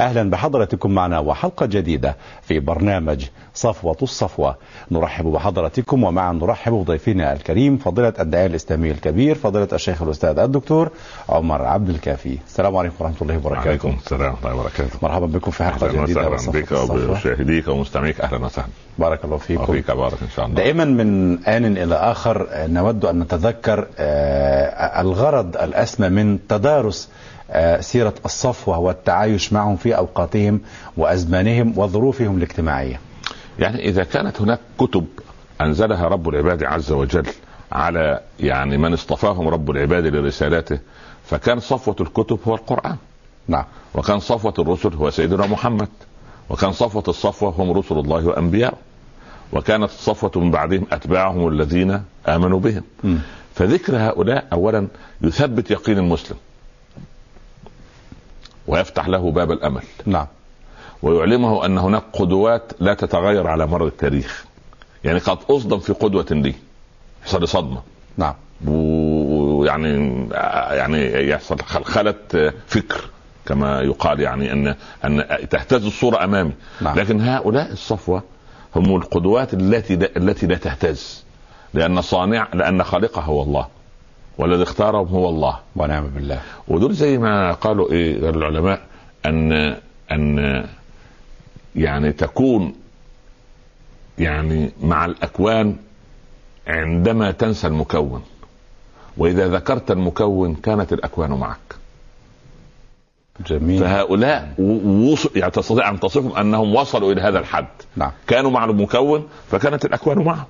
أهلا بحضرتكم معنا وحلقة جديدة في برنامج صفوة الصفوة. نرحب بحضرتكم ومعا نرحب بضيفنا الكريم فضيلة الداعية الإسلامي الكبير فضيلة الشيخ الأستاذ الدكتور عمر عبد الكافي. السلام عليكم ورحمة الله وبركاته. عليكم السلام ورحمة الله وبركاته. مرحبا بكم في حلقة أهلا جديدة وسهلا بك وبمشاهديك ومستمعيك. أهلا وسهلا. بارك الله فيكم. وفيك بارك إن شاء الله. دائما من آن إلى آخر نود أن نتذكر آه، الغرض الأسمى من تدارس آه، سيرة الصفوة والتعايش معهم في أوقاتهم وأزمانهم وظروفهم الاجتماعية. يعني إذا كانت هناك كتب أنزلها رب العباد عز وجل على يعني من اصطفاهم رب العباد لرسالته فكان صفوة الكتب هو القرآن. نعم. وكان صفوة الرسل هو سيدنا محمد. وكان صفوة الصفوة هم رسل الله وأنبياء. وكانت الصفوة من بعدهم أتباعهم الذين آمنوا بهم. م. فذكر هؤلاء أولا يثبت يقين المسلم. ويفتح له باب الأمل. نعم. ويعلمه أن هناك قدوات لا تتغير على مر التاريخ. يعني قد أصدم في قدوة لي يحصل صدمة. نعم. ويعني يعني يحصل خلخله فكر كما يقال يعني أن أن تهتز الصورة أمامي. نعم. لكن هؤلاء الصفوة هم القدوات التي التي لا تهتز. لأن صانع لأن خالقها هو الله. والذي اختارهم هو الله. ونعم بالله. ودول زي ما قالوا إيه العلماء أن أن يعني تكون يعني مع الأكوان عندما تنسى المكون. وإذا ذكرت المكون كانت الأكوان معك. جميل. فهؤلاء و- وصل يعني تستطيع أن تصفهم أنهم وصلوا إلى هذا الحد. نعم. كانوا مع المكون فكانت الأكوان معهم.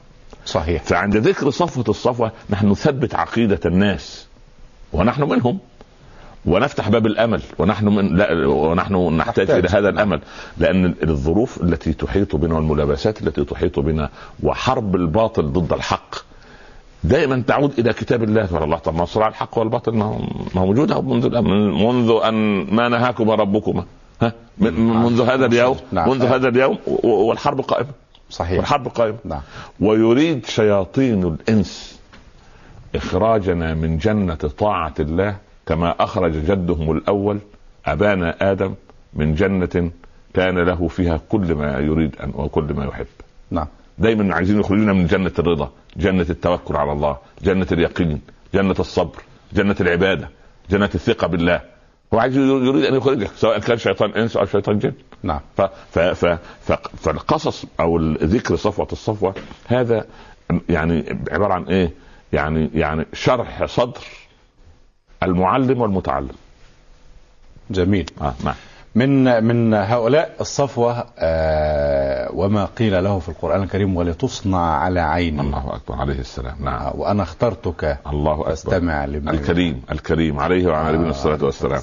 صحيح. فعند ذكر صفوة الصفوة نحن نثبت عقيدة الناس ونحن منهم ونفتح باب الأمل ونحن من لا ونحن نحتاج. إلى هذا الأمل. لأن الظروف التي تحيط بنا والملابسات التي تحيط بنا وحرب الباطل ضد الحق دائما تعود إلى كتاب الله. قال الله طب ما صراع الحق والباطل ما هو ما هو موجود أهو منذ الآن منذ أن ما نهاكما ربكما. ها؟ من- منذ هذا اليوم. نعم. منذ هذا اليوم والحرب قائمة. صحيح. والحرب قائمة. نعم. ويريد شياطين الإنس إخراجنا من جنة طاعة الله كما أخرج جدهم الأول أبانا آدم من جنة كان له فيها كل ما يريد ان وكل ما يحب. نعم. دايما عايزين يخرجونا من جنة الرضا جنة التوكل على الله جنة اليقين جنة الصبر جنة العبادة جنة الثقة بالله. هو عايز يريد أن يخرجك سواء كان شيطان إنس أو شيطان جن. نعم ف ف ف ف فالقصص أو ذكر صفوه الصفوه هذا يعني عباره عن إيه؟ يعني يعني شرح صدر المعلم والمتعلم جميل آه نعم من من هؤلاء الصفوة آه، وما قيل له في القرآن الكريم ولتصنع على عيني الله اكبر عليه السلام نعم آه، وأنا اخترتك الله اكبر فاستمع لما الكريم الكريم عليه وعلى نبينا الصلاه والسلام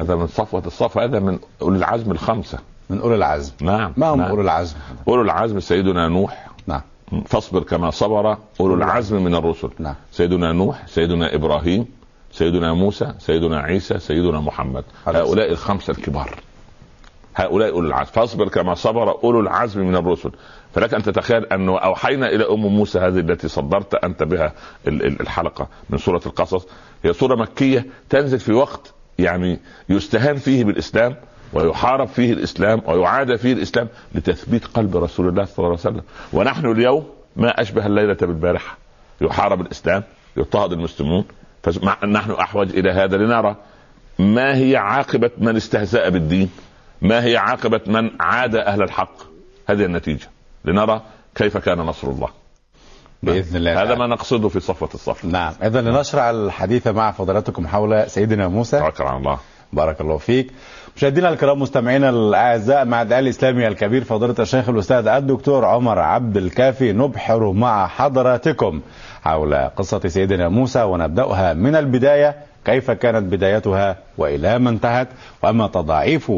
هذا من صفوه الصفوه هذا من اولي العزم الخمسه من أولي العزم. نعم ما هم نعم. أولي العزم. أولو العزم سيدنا نوح. نعم. فاصبر كما صبر أولو العزم من الرسل. نعم. سيدنا نوح سيدنا إبراهيم سيدنا موسى سيدنا عيسى سيدنا محمد. هؤلاء الخمسة الكبار. هؤلاء أولو العزم. فاصبر كما صبر أولو العزم من الرسل. فلك أن تتخيل انه أوحينا إلى أم موسى هذه التي صدرت أنت بها ال- ال- الحلقة من سورة القصص. هي سورة مكية تنزل في وقت يعني يستهان فيه بالإسلام. ويحارب فيه الإسلام ويعادى فيه الإسلام لتثبيت قلب رسول الله صلى الله عليه وسلم. ونحن اليوم ما أشبه الليلة بالبارحة. يحارب الإسلام يضطهد المسلمون. فنحن أحوج إلى هذا لنرى ما هي عاقبة من استهزأ بالدين ما هي عاقبة من عاد أهل الحق. هذه النتيجة. لنرى كيف كان نصر الله. بإذن الله هذا. ما نقصده في صفوة الصف. نعم. إذا لنشرع الحديث مع فضلاتكم حول سيدنا موسى. توكل على الله. بارك الله فيك. مشاهدينا الكرام مستمعينا الأعزاء مع الداعي الإسلامي الكبير فضيلة الشيخ الأستاذ الدكتور عمر عبد الكافي نبحر مع حضراتكم حول قصة سيدنا موسى ونبدأها من البداية كيف كانت بدايتها وإلى ما انتهت وما تضاعيف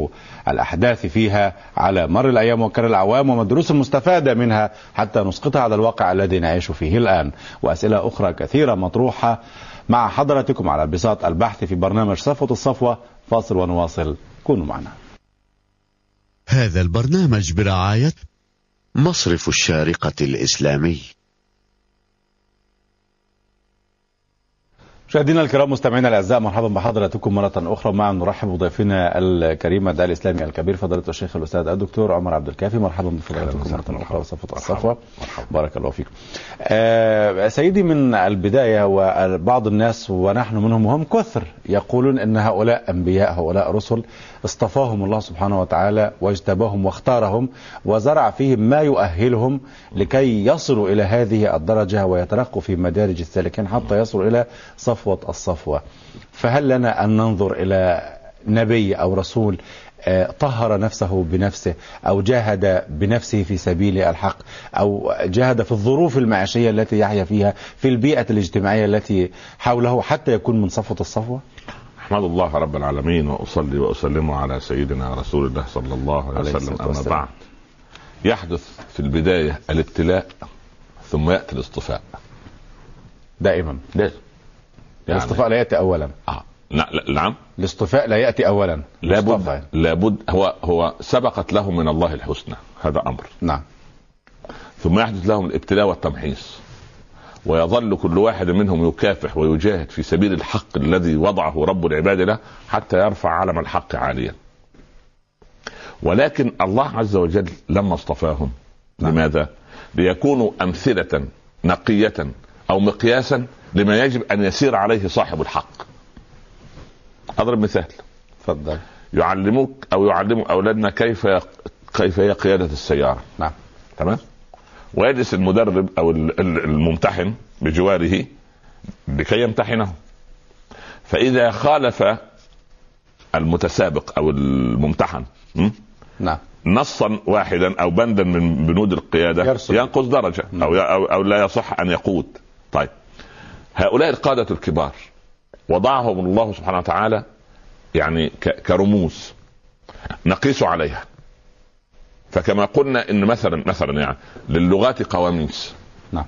الأحداث فيها على مر الأيام وكر الاعوام وما الدروس المستفادة منها حتى نسقطها على الواقع الذي نعيش فيه الآن. وأسئلة أخرى كثيرة مطروحة مع حضراتكم على بساط البحث في برنامج صفوة الصفوة فاصل ونواصل. كونوا معنا. هذا البرنامج برعاية مصرف الشارقة الإسلامي. مشاهدينا الكرام مستمعينا الأعزاء مرحبا بحضراتكم مرة أخرى. معا نرحب بضيفنا الكريم الداعي الإسلامي الكبير فضيلة الشيخ الأستاذ الدكتور عمر عبد الكافي. مرحبا بفضيلتكم مرة أخرى وصفة الصفوة. بارك الله فيكم. آه سيدي من البداية وبعض الناس ونحن منهم وهم كثر يقولون إن هؤلاء أنبياء هؤلاء رسل. اصطفاهم الله سبحانه وتعالى واجتباهم واختارهم وزرع فيهم ما يؤهلهم لكي يصلوا إلى هذه الدرجة ويترقوا في مدارج السالكين حتى يصلوا إلى صفوة الصفوة. فهل لنا أن ننظر إلى نبي أو رسول آه، طهر نفسه بنفسه أو جاهد بنفسه في سبيل الحق أو جاهد في الظروف المعيشية التي يحيا فيها في البيئة الاجتماعية التي حوله حتى يكون من صفوة الصفوة؟ احمد الله رب العالمين وأصلي وأسلم على سيدنا رسول الله صلى الله عليه وسلم. أما. بعد. يحدث في البداية الابتلاء ثم يأتي الاصطفاء. دائما. لازم الاصطفاء لا يأتي اولا. آه. لا لا نعم. الاصطفاء لا يأتي اولا. لابد. لابد هو هو سبقت له من الله الحسنى. هذا أمر. نعم. ثم يحدث لهم الابتلاء والتمحيص. ويظل كل واحد منهم يكافح ويجاهد في سبيل الحق الذي وضعه رب العباد له حتى يرفع علم الحق عاليا. ولكن الله عز وجل لما اصطفاهم. لماذا؟ ليكونوا أمثلة نقية أو مقياسا لما يجب أن يسير عليه صاحب الحق. أضرب مثال. تفضل. يعلموك أو يعلموا أولادنا كيف كيف هي قيادة السيارة. نعم. تمام؟ ويجلس المدرب أو ال- ال- الممتحن بجواره لكي يمتحنه. فإذا خالف المتسابق أو الممتحن? نعم. نصا واحدا أو بندا من بنود القيادة يرسل. ينقص درجة أو أو أو لا يصح أن يقود. طيب. هؤلاء القادة الكبار وضعهم الله سبحانه وتعالى يعني كرموز نقيس عليها. فكما قلنا إن مثلا مثلا يعني للغات قواميس. نعم.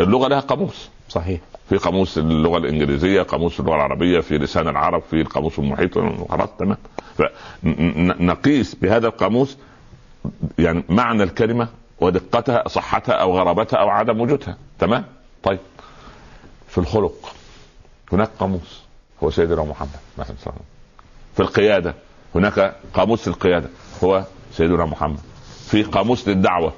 اللغة لها قاموس. صحيح. في قاموس اللغة الإنجليزية قاموس اللغة العربية في لسان العرب في القاموس المحيط. خلاص تمام. فنقيس بهذا القاموس يعني معنى الكلمة ودقتها صحتها أو غرابتها أو عدم وجودها. تمام؟ طيب. في الخلق هناك قاموس. هو سيدنا محمد مثلا. في القيادة هناك قاموس القيادة. هو سيدنا محمد. في قاموس للدعوة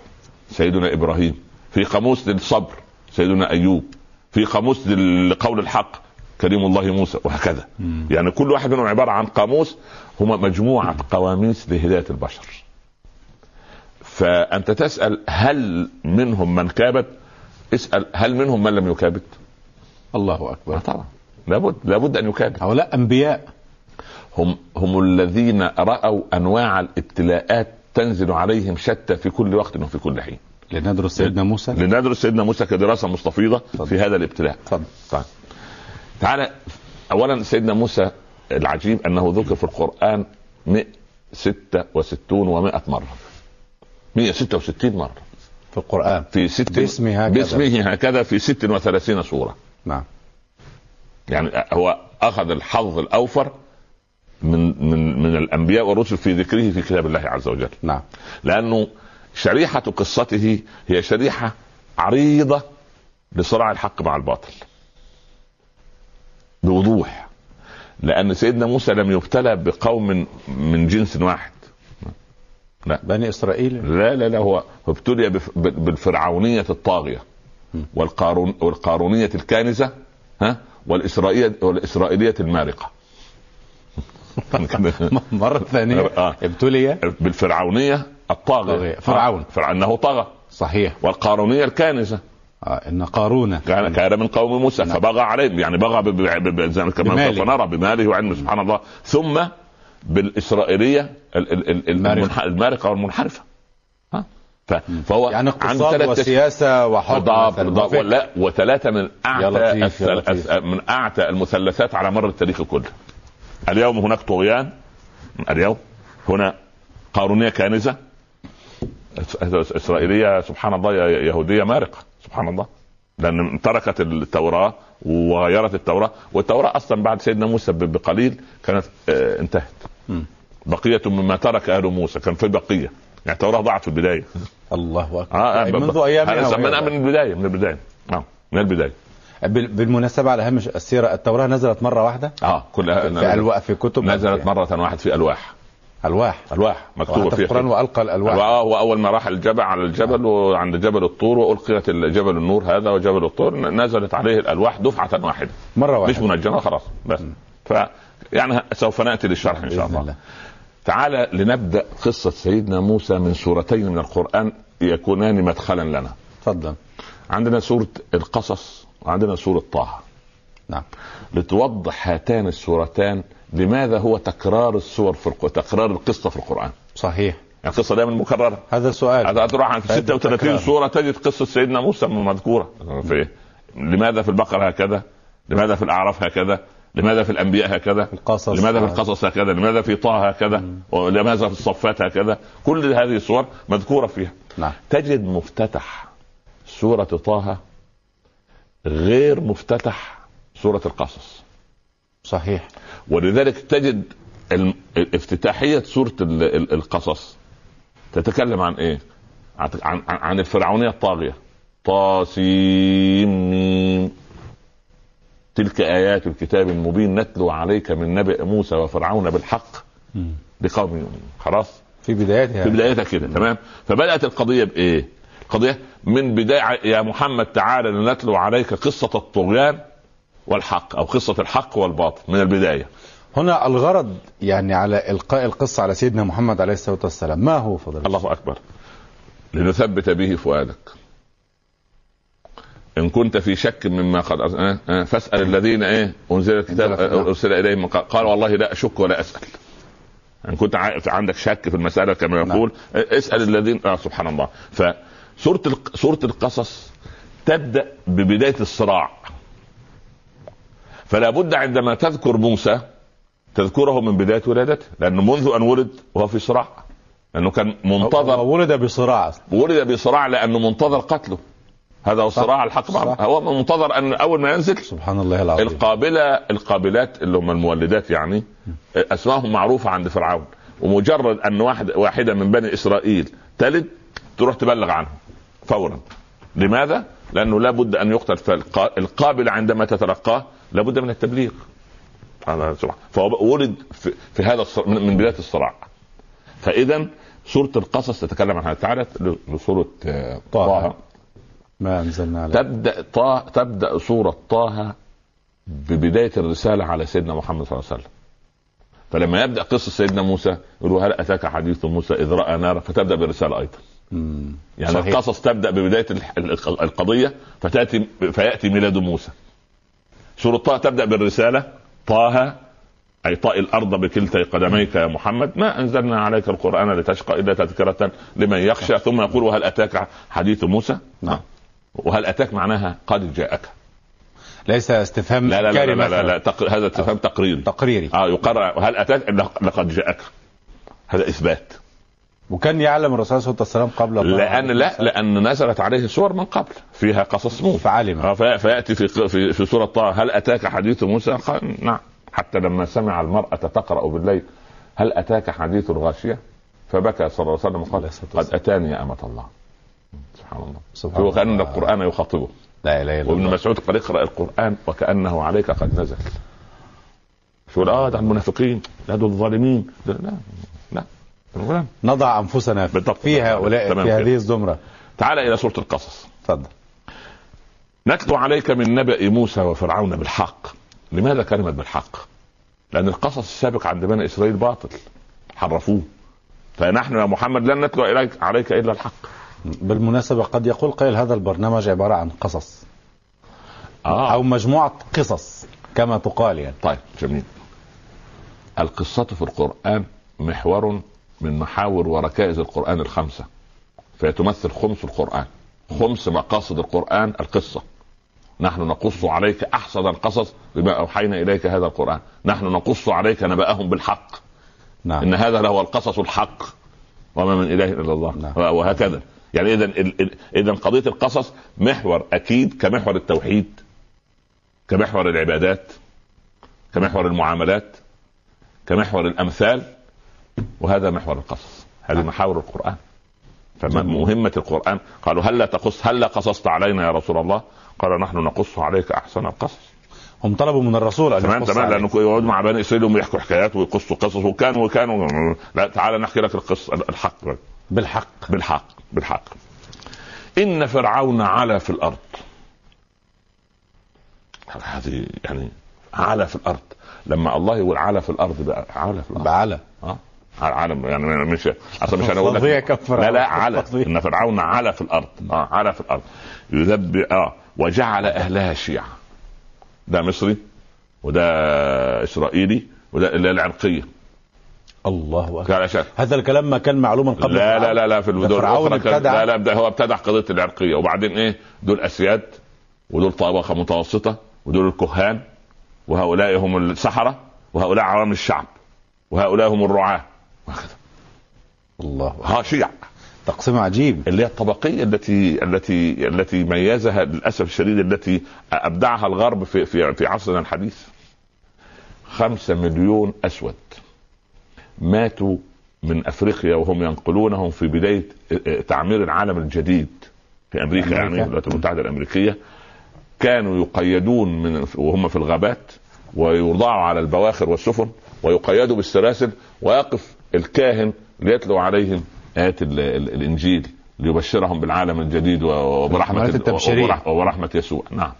سيدنا إبراهيم في قاموس للصبر سيدنا أيوب في قاموس لقول الحق كريم الله موسى وهكذا. يعني كل واحد منهم عبارة عن قاموس هما مجموعة قواميس لهداية البشر. فأنت تسأل هل منهم من كابت؟ اسأل هل منهم من لم يكابت؟ الله آه اكبر طبعا. لابد لابد أن يكابت. هؤلاء أنبياء. هم هم الذين رأوا أنواع الابتلاءات تنزل عليهم شتى في كل وقت وفي كل حين. لندرس سيدنا موسى؟ لندرس سيدنا موسى كدراسة مستفيضة اتفضل. في هذا الابتلاء. تفضل. طيب. تعالى اولا سيدنا موسى العجيب أنه ذكر في القرآن 166 و100 مرة. 166 مرة. في القرآن. في ست باسمه هكذا. باسمه هكذا في 36 سورة. نعم. يعني هو أخذ الحظ الأوفر من من من الأنبياء والرسل في ذكره في كتاب الله عز وجل. نعم. لأنه شريحة قصته هي شريحة عريضة لصراع الحق مع الباطل. بوضوح. لأن سيدنا موسى لم يبتلى بقوم من جنس واحد. بني إسرائيل. لا لا لا هو ابتلي بالفرعونية الطاغية والقارون والقارونية الكانزة ها والاسرائيليه والإسرائيلية المارقة. مرة ثانية. آه. ابتلي بالفرعونية الطاغية. طاغية. فرعون. فرعون إنه طغى صحيح. والقارونية الكانزة. آه إن قارون كان كان من قوم موسى فبغى عليهم يعني بغى كما. سوف نرى بماله وعلمه سبحان الله. ثم بالإسرائيلية المارقه والمنحرفة. فهو يعني اقتصاد ثلاث وسياسة وحكم. لا وثلاثة من أعتى من أعتى المثلثات على مر التاريخ كله. اليوم هناك طغيان اليوم. هنا قارونية كانزه إسرائيلية سبحان الله يهودية مارقة سبحان الله. لأن تركت التوراة وغيرت التوراة والتوراة أصلا بعد سيدنا موسى بقليل كانت آه، انتهت. بقية مما ترك آل موسى كان في بقية. يعني التوراة ضاعت في البداية. الله أكبر. آه ب- منذ أيامها ضاعت. من البداية من البداية. آه من البداية. بالمناسبة على هامش السيرة التوراة نزلت مرة واحدة؟ آه كلها في ألواح في كتب؟ نزلت مرة واحدة في ألواح. ألواح؟ ألواح مكتوبة وحتى في فيها القرآن وألقى الألواح. وآه وأول ما راح الجبل على الجبل وعند جبل الطور وألقيت جبل النور هذا وجبل الطور نزلت عليه الألواح دفعة واحدة. مرة مش واحدة منجمة خلاص بس. ف يعني سوف نأتي للشرح إن شاء الله. الله. تعالى لنبدأ قصة سيدنا موسى من سورتين من القرآن يكونان مدخلا لنا. تفضل. عندنا سورة القصص. وعندنا سورة طه نعم لتوضح هاتان السورتان لماذا هو تكرار السور في الق... تكرار القصة في القرآن صحيح يعني القصة دائما مكررة هذا سؤال هذا تروح عن فائدة 36 التكرار. سورة تجد قصة سيدنا موسى مذكورة في لماذا في البقرة هكذا؟ لماذا في الأعراف هكذا؟ لماذا في الأنبياء هكذا؟ القصص لماذا في القصص هكذا؟ لماذا في طه هكذا؟ ولماذا في الصفات هكذا؟ كل هذه الصور مذكورة فيها نعم تجد مفتتح سورة طه غير مفتتح سورة القصص. صحيح. ولذلك تجد ال- ال- القصص تتكلم عن إيه؟ عن عن, عن الفرعونية الطاغية. طاسيم تلك آيات الكتاب المبين نتلو عليك من نبأ موسى وفرعون بالحق. لقوم يؤمنون. خلاص؟ في بدايتها. في بدايتها كده تمام؟ فبدأت القضية بإيه؟ القضية من بداية يا محمد تعالى لنتلو عليك قصة الطغيان والحق أو قصة الحق والباطل من البداية. هنا الغرض يعني على إلقاء القصة على سيدنا محمد عليه الصلاة والسلام. ما هو فضل الله أكبر. لنثبت به فؤادك. إن كنت في شك مما قد فاسأل الذين إيه أنزل الكتاب أنزل الكتاب. أرسل إليهم. قال والله لا أشك ولا أسأل. إن كنت عندك شك في المسألة كما نعم. يقول اسأل الذين آه سبحان الله. فسوره الق- سورة القصص تبدأ ببداية الصراع. فلا بد عندما تذكر موسى تذكره من بداية ولادته لأنه منذ أن ولد وهو في صراع لأنه كان منتظر. ولد بصراع. ولد بصراع لأنه منتظر قتله. هذا هو الصراع الحق معه صح. هو منتظر أن أول ما ينزل سبحان الله العظيم. القابلة القابلات اللي هم المولدات يعني اسمائهم معروفة عند فرعون. ومجرد أن واحد واحدة من بني إسرائيل تلد تروح تبلغ عنه فورا. لماذا؟ لأنه لابد أن يقتل فالقابله عندما تتلقاه لابد من التبليغ. فهو ولد في, هذا من بداية الصراع. فاذا سورة القصص تتكلم عن هذا تعالى لسورة آه، طه. ما أنزلنا على تبدأ طه تبدأ سورة طه ببداية الرسالة على سيدنا محمد صلى الله عليه وسلم. فلما يبدأ قصة سيدنا موسى يقول هل أتاك حديث موسى إذ رأى نارا؟ فتبدأ بالرسالة أيضا. مم. يعني صحيح. القصص تبدأ ببداية القضية فتأتي فيأتي ميلاد موسى سورة طه تبدأ بالرسالة طه أي طاء الأرض بكلتا قدميك يا محمد ما أنزلنا عليك القرآن لتشقى إلا تذكرة لمن يخشى ثم يقول وهل أتاك حديث موسى؟ نعم. وهل أتاك معناها قد جاءك ليس استفهام لا لا لا لا, لا, لا. لا تق... هذا استفهام تقريري تقريري آه يقرر وهل أتاك لقد جاءك هذا إثبات وكان يعلم الرسول صلى الله عليه وسلم قبل الله لأن لا لأن نزلت عليه سور من قبل. فيها قصص موسى فعلم. آه، في- فيأتي في في في سورة طه هل أتاك حديث موسى؟ قال نعم. حتى لما سمع المرأة تقرأ بالليل هل أتاك حديث الغاشية؟ فبكى صلى الله عليه وسلم وقال قد. أتاني يا أمة الله. سبحان الله. سبحان هو كأن الله. القرآن يخاطبه. لا إله إلا وابن الله. مسعود قال اقرا القرآن وكأنه عليك قد نزل. شو آه ده المنافقين؟ دول الظالمين. لا لا. نضع أنفسنا في بالضبط. في هؤلاء في. هذه الزمرة. تعال إلى سورة القصص. تفضل. نتلو عليك من نبأ موسى وفرعون بالحق. لماذا كلمة بالحق؟ لأن القصص السابق عند بني إسرائيل باطل. حرفوه. فنحن يا محمد لن نتلو إليك عليك إلا الحق. بالمناسبة قد يقول قائل هذا البرنامج عبارة عن قصص. آه. أو مجموعة قصص كما تقال يعني. طيب جميل. القصة في القرآن محور من محاور وركائز القرآن الخمسة فهي تمثل خمس القرآن. خمس مقاصد القرآن القصة. نحن نقص عليك أحسن القصص بما أوحينا إليك هذا القرآن. نحن نقص عليك نبأهم بالحق. نعم. إن هذا لهو القصص الحق. وما من إله إلا الله. نعم. وهكذا. يعني اذا اذا قضية القصص محور أكيد كمحور التوحيد كمحور العبادات كمحور المعاملات كمحور الأمثال وهذا محور القصص. هذه محاور القرآن. فمهمة القرآن؟ قالوا هلا تقص هلا قصصت علينا يا رسول الله؟ قال نحن نقص عليك أحسن القصص. هم طلبوا من الرسول أن تمام يقص تمام. لأنه يقعدوا مع بني إسرائيل ويحكوا حكايات ويقصوا قصص وكانوا وكانوا لا تعال نحكي لك القصة الحق. بالحق. بالحق بالحق. إن فرعون علا في الأرض. هذه يعني علا في الأرض. لما الله يقول علا في الأرض بقى علا في الأرض. بعلى آه. عالم يعني مش أصلا مش أنا أقول لك. لا لا فظيع. إن فرعون علا في الأرض آه علا في الأرض. يذب آه وجعل أهلها شيعا ده مصري وده إسرائيلي وده اللي العرقية. الله أكبر. هذا الكلام ما كان معلوما قبل لا لا. لا لا في الدول فرعون الأخرى كان لا لا ده هو ابتدع قضية العرقية. وبعدين إيه؟ دول أسياد ودول طبقة متوسطة ودول الكهان وهؤلاء هم السحرة وهؤلاء عوام الشعب وهؤلاء هم الرعاة. وهكذا. الله. أكبر. ها شيع. تقسيم عجيب. اللي هي الطبقية التي التي التي ميزها للأسف الشديد التي أبدعها الغرب في في في عصرنا الحديث. خمسة مليون أسود ماتوا من أفريقيا وهم ينقلونهم في بداية تعمير العالم الجديد في أمريكا, أمريكا. يعني الولايات المتحدة الأمريكية. كانوا يقيدون من وهم في الغابات ويوضعوا على البواخر والسفن ويقيدوا بالسلاسل ويقف الكاهن ليتلو عليهم آيات ال- ال- الإنجيل ليبشرهم بالعالم الجديد و- وبرحمة الحملات التبشيرية. وبرح- وبرحمة يسوع. نعم.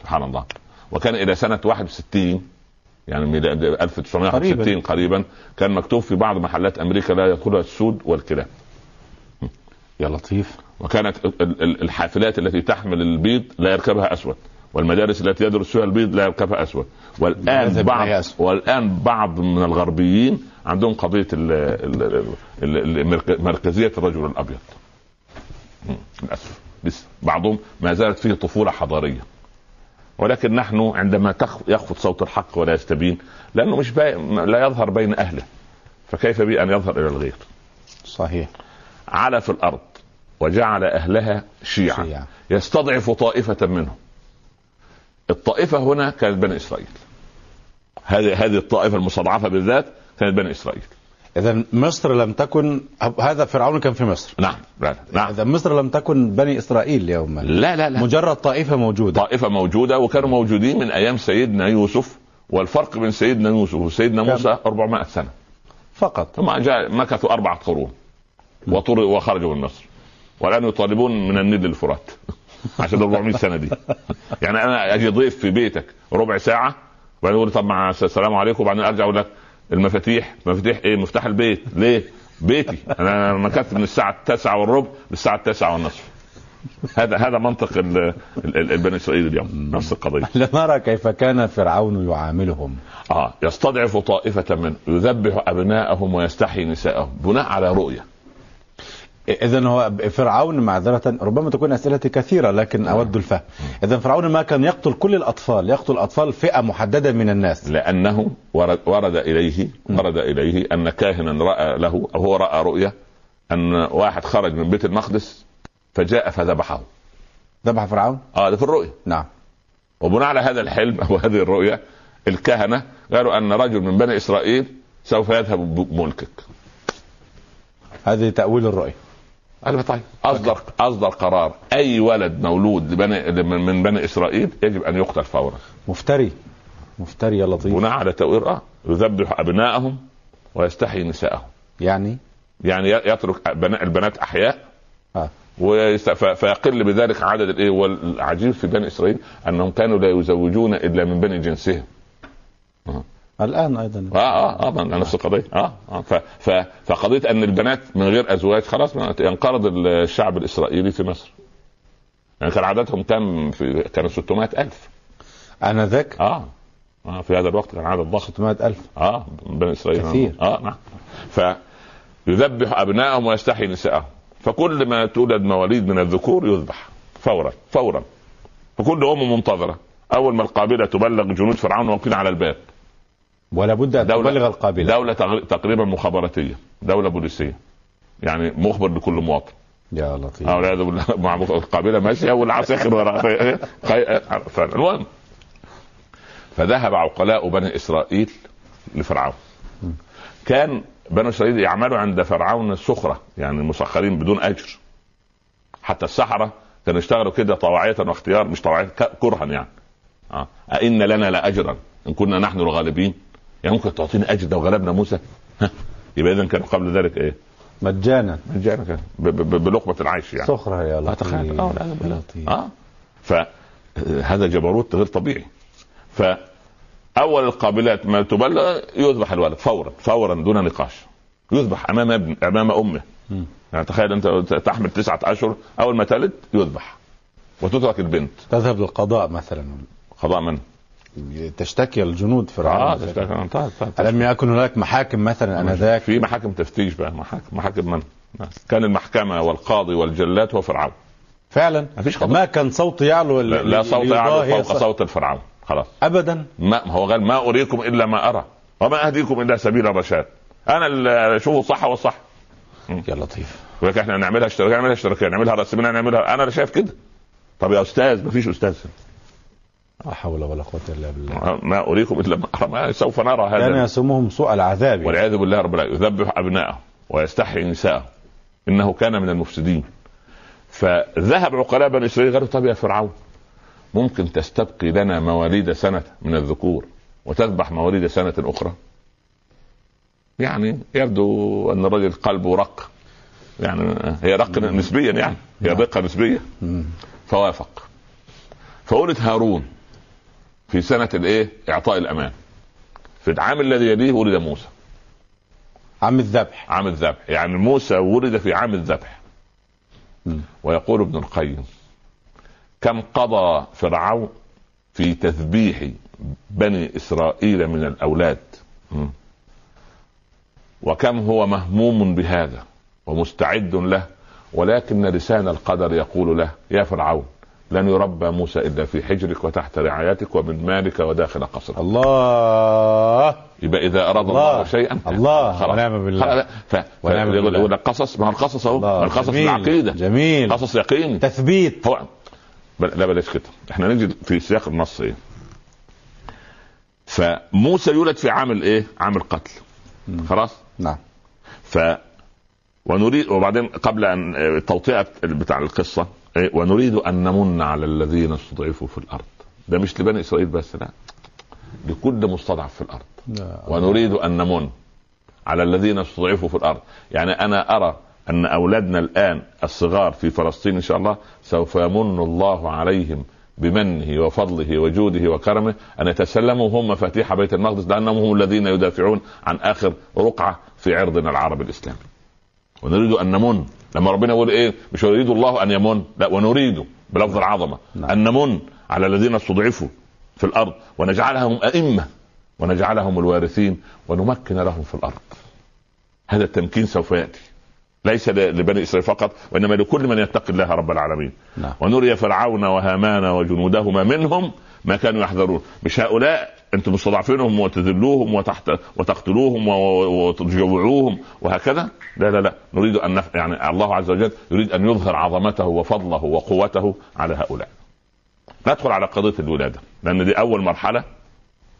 سبحان الله. وكان إلى سنة 61 يعني ميلاد 1961 قريباً. قريبا كان مكتوب في بعض محلات أمريكا لا يدخلها السود والكلاب. يا لطيف. وكانت ال- ال- الحافلات التي تحمل البيض لا يركبها أسود. والمدارس التي يدرس فيها البيض لا يركبها أسود. والآن بعض. والآن بعض من الغربيين عندهم قضية مركزية الرجل الأبيض. للأسف. لسه بعضهم ما زالت فيه طفولة حضارية. ولكن نحن عندما يخفض صوت الحق ولا يستبين لأنه مش باي... لا يظهر بين أهله. فكيف بي أن يظهر إلى الغير؟ صحيح. على في الأرض وجعل أهلها شيعا. شيعا. يستضعف طائفة منهم. الطائفة هنا كانت بني إسرائيل. هذه هذه الطائفة المستضعفة بالذات كانت بني إسرائيل. إذا مصر لم تكن هذا فرعون كان في مصر. نعم نعم. إذا مصر لم تكن بني إسرائيل يوما. لا لا لا. مجرد طائفة موجودة. طائفة موجودة وكانوا موجودين من أيام سيدنا يوسف والفرق بين سيدنا يوسف وسيدنا؟ موسى 400 سنة. فقط. ثم جاء مكثوا أربعة قرون وطر وخرجوا من مصر. والآن يطالبون من النيل للفرات. عشان 400 سنة دي. يعني أنا أجي ضيف في بيتك ربع ساعة وبعدين أقول طب مع السلام عليكم. وبعدين أرجع أقول لك المفاتيح مفاتيح إيه؟ مفتاح البيت. ليه؟ بيتي. أنا مكثت من الساعة 9 والربع للساعة 9 والنصف. هذا هذا منطق ال- ال- ال- البني إسرائيل اليوم نفس القضية. لنرى كيف كان فرعون يعاملهم. آه يستضعف طائفة منه يذبح أبناءهم ويستحيي نساءهم بناء على رؤية. اذا هو فرعون معذرة ربما تكون اسئلتي كثيرة لكن أود الفهم. اذا فرعون ما كان يقتل كل الأطفال يقتل أطفال فئة محددة من الناس. لأنه ورد, ورد إليه ورد إليه أن كاهنا رأى له أو هو رأى رؤية أن واحد خرج من بيت المقدس فجاء فذبحه. ذبح فرعون؟ آه ده في الرؤية. نعم. وبناء على هذا الحلم أو هذه الرؤية الكهنه قالوا أن رجل من بني إسرائيل سوف يذهب بملكك. هذه تأويل الرؤية. قال طيب. اصدر أصدر قرار. أي ولد مولود لبني من بني إسرائيل يجب أن يقتل فورا. مفتري. مفتري يا لطيف. بناء على تأويل آه. يذبح ابنائهم ويستحيي نساءهم. يعني؟ يعني يترك بنا- البنات أحياء. آه. فيقل بذلك عدد الإيه والعجيب في بني إسرائيل أنهم كانوا لا يزوجون إلا من بني جنسهم. الآن أيضا. آه آه آه ما- نفس القضية. آه, آه. ف... ف... فقضية أن البنات من غير أزواج خلاص ينقرض الشعب الإسرائيلي في مصر. يعني كان عددهم كم في كانوا 600 ألف. آنذاك؟ آه آه في هذا الوقت كان عدد ضخم. 600000 آه من بني إسرائيل. كثير. آه نعم. فيذبح أبنائهم ويستحيي نساءهم. فكل ما تولد مواليد من الذكور يذبح فورا فورا. فكل ام منتظرة. أول ما القابلة تبلغ جنود فرعون واقفين على الباب. ولا بد أن دولة تبلغ القابلة. دولة تقريبا مخابراتية دولة بوليسية. يعني مخبر لكل مواطن. يا لطيف. والعياذ بالله مع القابلة ماشية والعساكر وراء فالمهم فذهب عقلاء بني إسرائيل لفرعون. كان بنو إسرائيل يعملوا عند فرعون السخرة يعني مسخرين بدون أجر. حتى السحره كانوا يشتغلوا كده طواعية واختيار مش طواعية كرها يعني. آه. أئن لنا لاجرا. إن كنا نحن الغالبين. يعني ممكن تعطيني أجر لو غلبنا موسى؟ ها؟ يبقى اذا كانوا قبل ذلك إيه؟ مجانا. مجانا كان. بلقمة العيش يعني. سخرة يا آه، لطيف. آه، بالله. لطيف. آه. فهذا جبروت غير طبيعي. فاول القابلات ما تبلغ يذبح الولد فورا فورا دون نقاش. يذبح أمام ابن أمام أمه. مم. يعني تخيل أنت تحمل تسعة أشهر أول ما تلد يذبح. وتترك البنت. تذهب للقضاء مثلا. قضاء من؟ تشتكي الجنود فرعون آه تشتكي. طيب، طيب، طيب. ألم يكن هناك محاكم مثلا آنذاك؟ في محاكم تفتيش بقى. محاكم محاكم من؟ كان المحكمة والقاضي والجلاد هو فرعون فعلا. مفيش. ما كان صوت يعلو لا, لا صوت يعلو فوق ص- صوت الفرعون. خلاص. ابدا. ما هو قال ما أريكم إلا ما أرى. وما أهديكم إلا سبيل الرشاد. أنا اللي اشوفه صح والصح. يا لطيف. ولكن إحنا نعملها اشتراكية نعملها اشتراكية نعملها راس مال نعملها. أنا اللي شايف كده. طب يا أستاذ ما فيش أستاذ. لا حول ولا قوة إلا بالله. ما أريكم إلا ما سوف نرى كان هذا يسومهم سوء العذاب. والعياذ بالله رب العالمين. يذبح ابنائه ويستحيي نساءه. إنه كان من المفسدين. فذهب عقلاء بني إسرائيل قالوا طب يا فرعون. ممكن تستبقي لنا مواليد سنة من الذكور وتذبح مواليد سنة أخرى. يعني يبدو أن الرجل قلبه رق. يعني هي رق نسبيا يعني. هي دقة نسبية. فوافق. فولد هارون. في سنة الايه؟ إعطاء الأمان. في العام الذي يليه ولد موسى. عم الذبح. عام الذبح. يعني موسى ولد في عام الذبح. ويقول ابن القيم كم قضى فرعون في تذبيح بني إسرائيل من الأولاد. وكم هو مهموم بهذا ومستعد له ولكن لسان القدر يقول له يا فرعون لن يربى موسى إلا في حجرك وتحت رعايتك ومن مالك وداخل قصرك. الله. يبقى إذا أراد الله. الله, شيئا الله. خلاص. ونعم بالله. ف... ونعم بالله. يقول لك قصص ما هو القصص أهو. القصص جميل. العقيدة. جميل. قصص يقيني تثبيت. هو بل... لا بلاش كده. إحنا نجي في سياق النص إيه؟ فموسى يولد في عام الايه عام القتل. خلاص؟ نعم. ف ونريد وبعدين قبل ان التوطئه بتاع القصة؟ ونريد أن نمن على الذين استضعفوا في الأرض. ده مش لبني إسرائيل بس لا. لكل مستضعف في الأرض. ونريد أن نمن على الذين استضعفوا في الأرض. يعني أنا أرى أن أولادنا الآن الصغار في فلسطين إن شاء الله سوف يمن الله عليهم بمنه وفضله وجوده وكرمه أن يتسلموا هم مفاتيح بيت المقدس لأنهم هم الذين يدافعون عن آخر رقعة في عرضنا العربي الإسلامي. ونريد أن نمن لما ربنا يقول إيه؟ مش يريد الله أن يمن لا ونريد بلفظ العظمة نعم. أن نمن على الذين استضعفوا في الأرض ونجعلهم أئمة ونجعلهم الوارثين ونمكن لهم في الأرض. هذا التمكين سوف يأتي. ليس لبني إسرائيل فقط وإنما لكل من يتقي الله رب العالمين. نعم. ونري فرعون وهامان وجنودهما منهم ما كانوا يحذرون. مش هؤلاء. أنتم مستضعفينهم وتذلوهم وتحت وتقتلوهم وتجوعوهم وهكذا. لا لا لا. نريد أن نف... يعني الله عز وجل يريد أن يظهر عظمته وفضله وقوته على هؤلاء. ندخل على قضية الولادة لأن دي أول مرحلة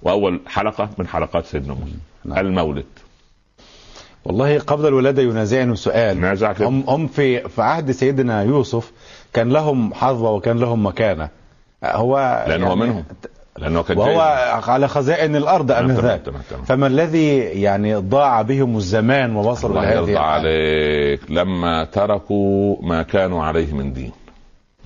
وأول حلقة من حلقات سيدنا موسى. نعم. المولد. والله قبل الولادة ينازعني سؤال. هم هم في في عهد سيدنا يوسف كان لهم حظوة وكان لهم مكانة. هو لأنه هو منهم. لأنه كان وهو جاي- على خزائن تمام، تمام. فما الذي يعني ضاع بهم الزمان ووصلوا الله يرضى عليك. لما تركوا ما كانوا عليه من دين.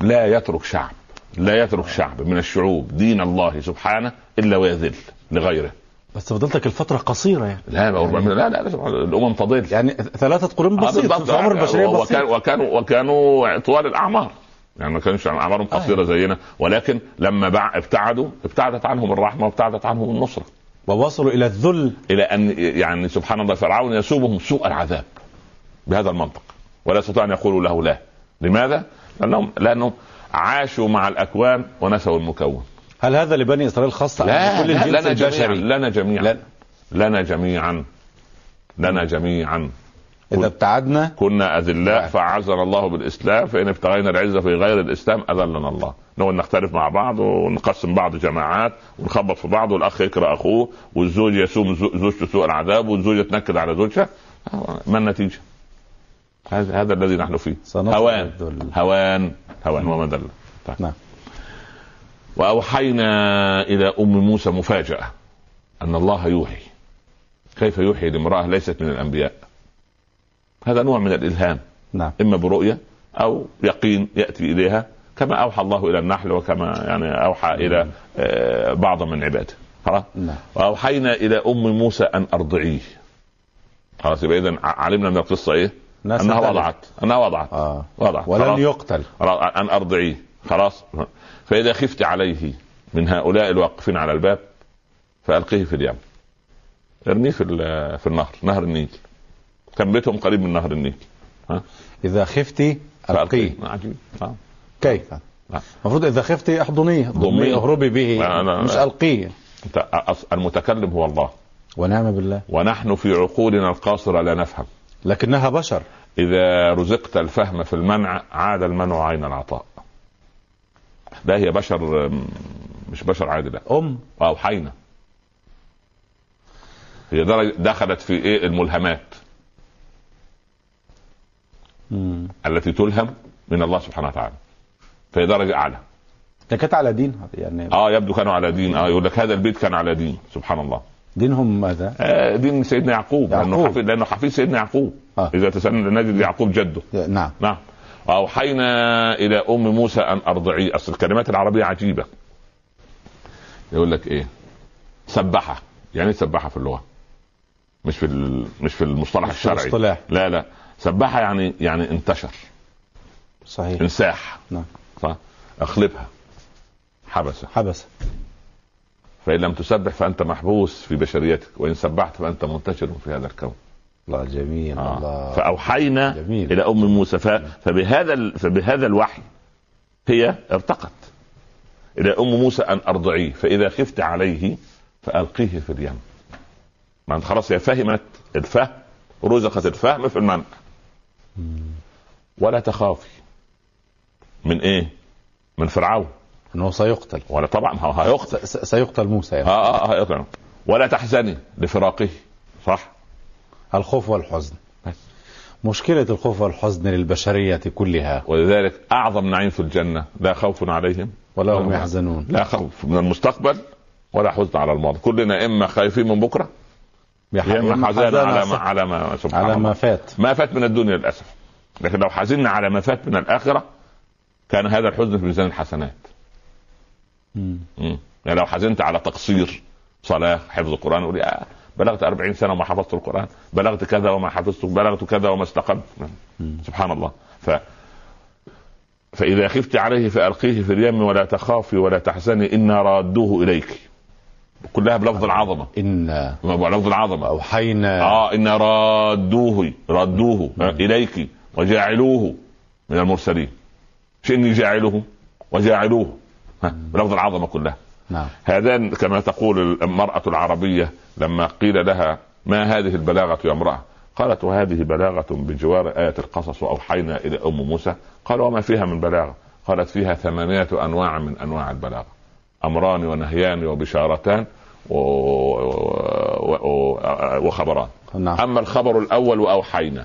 لا يترك شعب. لا يترك شعب من الشعوب. دين الله سبحانه إلا ويذل لغيره. بس فضلتك الفترة قصيرة يعني. لا 400 لا لا لا الأمم تضل يعني ثلاثة قرون آه، بسيط. في عمر البشرية وكان بسيط. وكانوا وكانوا طوال الأعمار. يعني ما كانش أعمارهم قصيرة زينا ولكن لما بع- ابتعدوا ابتعدت عنهم الرحمة وابتعدت عنهم النصرة. ووصلوا إلى الذل. إلى أن يعني سبحان الله فرعون يسومهم سوء العذاب بهذا المنطق. ولا يستطيع أن يقولوا له لا. لماذا؟ لانهم لأنهم عاشوا مع الأكوان ونسوا المكون. هل هذا لبني إسرائيل خاصة أم لا, لا الجنس لنا جميعا. البشري لنا جميعا. لنا جميعا. لنا جميعا. إذا ابتعدنا كنا أذلاء نعم. فاعزنا الله بالإسلام فإن ابتغينا العزة في غير الإسلام أذلنا الله. نقعد نختلف مع بعض ونقسم بعض جماعات ونخبط في بعض والأخ يكره أخوه والزوج يسوم زو- زوجته سوء العذاب والزوجة تنكد على زوجها. ما النتيجة؟ هذا هذا الذي نحن فيه. هوان. هوان. هوان ومذله طيب. نعم. وأوحينا إلى أم موسى مفاجأة أن الله يوحي. كيف يوحي لامرأة ليست من الأنبياء؟ هذا نوع من الإلهام. نعم. إما برؤية أو يقين يأتي إليها كما أوحى الله إلى النحل وكما يعني أوحى إلى آه، بعض من عباده. خلاص؟ نعم. وأوحينا إلى أم موسى أن أرضعيه. خلاص؟ يبقى اذا علمنا من القصة إيه؟ أنها. وضعت. أنها وضعت. آه. وضعت. ولن خلاص. يقتل. أن أرضعيه. خلاص؟ فإذا خفت عليه من هؤلاء الواقفين على الباب فألقيه في اليم. ارميه في في النهر نهر النيل. كان بيتهم قريب من نهر النيل؟ إذا خفتي ألقيه. عجيب. كيف. المفروض إذا خفتي أحضنيه. ضميه. ضميه أهربي به. لا، لا، مش. ألقيه. المتكلم هو الله. ونعم بالله. ونحن في عقولنا القاصرة لا نفهم. لكنها بشر. إذا رزقت الفهم في المنع عاد المنع عين العطاء. لا هي بشر مش بشر عادي لا أم. واوحينا هي درجة دخلت في إيه؟ الملهمات. مم. التي تلهم من الله سبحانه وتعالى. فهي درجة أعلى. ده كانت على دين يعني. آه يبدو كانوا على دين. آه يقول لك هذا البيت كان على دين. سبحان الله. دينهم ماذا؟ آه دين سيدنا يعقوب, لأنه يعقوب. حفيد لأنه حفيد سيدنا يعقوب. آه. إذا تسألنا نجد يعقوب جده. نعم. نعم. وأوحينا إلى أم موسى أن ارضعيه أصل الكلمات العربية عجيبة. يقول لك إيه؟ سبحة. يعني إيه سبحة في اللغة؟ مش في مش في المصطلح مش الشرعي. الاصطلاح. لا لا. سبحه يعني يعني انتشر. صحيح. انساح. نعم. صح؟ أخلبها. حبس حبس فإن لم تسبح فأنت محبوس في بشريتك وإن سبحت فأنت منتشر في هذا الكون. الله جميل. آه. الله. فأوحينا جميل. إلى أم موسى. ف... فبهذا ال... فبهذا الوحي هي ارتقت. إلى أم موسى أن أرضعيه. فإذا خفت عليه فألقيه في اليم. ما خلاص هي فهمت الفهم رزقت الفهم في المنع. ولا تخافي. من إيه؟ من فرعون. إنه سيقتل. ولا طبعا هو هيقتل. سيقتل موسى يعني. آه آه هيقتل. ولا تحزني لفراقه. صح؟ الخوف والحزن. مشكلة الخوف والحزن للبشرية كلها. ولذلك أعظم نعيم في الجنة لا خوف عليهم ولا هم يحزنون. لا خوف من المستقبل ولا حزن على الماضي. كلنا إما خايفين من بكرة بيح- يا إما حزان على ما. على ما سبحان على ما فات. ما فات من الدنيا للأسف. لكن لو حزنا على ما فات من الآخرة كان هذا الحزن في ميزان الحسنات. مم. مم. يعني لو حزنت على تقصير صلاة حفظ القرآن يقول آه بلغت 40 سنة وما حفظت القرآن بلغت كذا وما حفظته بلغت كذا وما استقمت. سبحان الله. ف فإذا خفت عليه فألقيه في اليم ولا تخافي ولا تحزني إنا رادوه إليك. كلها بلفظ العظمة. إنا بلفظ العظمة. أوحينا آه إن رادوه ردوه إليك وجاعلوه من المرسلين. مش إني جاعله وجاعلوه. بلفظ العظمة كلها. نعم. هذان كما تقول المرأة العربية لما قيل لها ما هذه البلاغة يا امرأة؟ قالت وهذه بلاغة بجوار آية القصص وأوحينا إلى أم موسى. قال وما فيها من بلاغة؟ قالت فيها ثمانية أنواع من أنواع البلاغة. أمران ونهيان وبشارتان. وخبران. نعم. أما الخبر الأول وأوحينا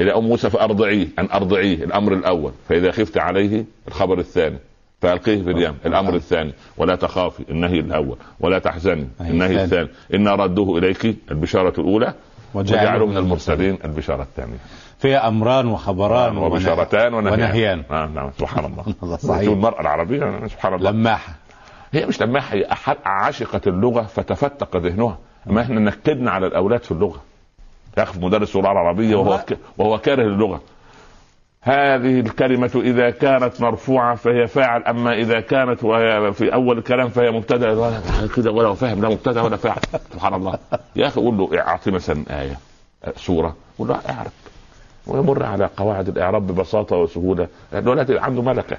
إلى أم موسى فأرضعيه أن أرضعيه الأمر الأول فإذا خفت عليه الخبر الثاني. فألقيه في اليم الأمر الثاني. ولا تخافي النهي الأول. ولا تحزني النهي الثاني. إنا ردوه إليك البشارة الأولى وجعلوا وجعلوا من المرسلين البشارة الثانية. فيها أمران وخبران وبشارتان ونهيان. ونهيان. آه نعم. سبحان الله. صحيح. المرأة العربية سبحان الله. لماحة. هي مش لماحة هي عشقت اللغة فتفتق ذهنها. ما إحنا نكدنا على الأولاد في اللغة. يا أخي مدرس اللغة العربية وهو. وهو كاره للغة هذه الكلمة إذا كانت مرفوعة فهي فاعل أما إذا كانت وهي في أول الكلام فهي مبتدأ. ولا كده ولا فاهم لا مبتدأ ولا فاعل. سبحان الله. يا أخي قول له أعطي مثلا آية سورة. قول له اعرف. ويمر على قواعد الإعراب ببساطة وسهولة. الولد عنده ملكة.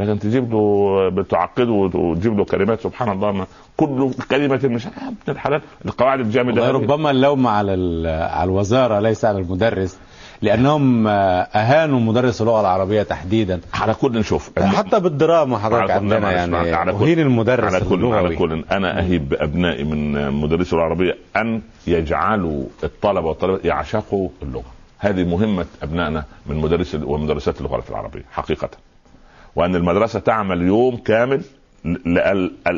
لكن تجيب له بتعقده وتجيب له كلمات سبحان الله ما كل كلمة مش ابن الحلال القواعد هذه. ربما اللوم على على الوزارة ليس على المدرس لأنهم آه، أهانوا مدرس اللغة العربية تحديدا. على كل نشوف. حتى بالدراما حضرتك عندنا يعني على كل- المدرس على كل على كل. أنا أهيب بأبنائي من مدرسي العربية أن يجعلوا الطلبة والطالبات يعشقوا اللغة. هذه مهمة أبنائنا من مدرس ومدرسات اللغة العربية حقيقة. وأن المدرسة تعمل يوم كامل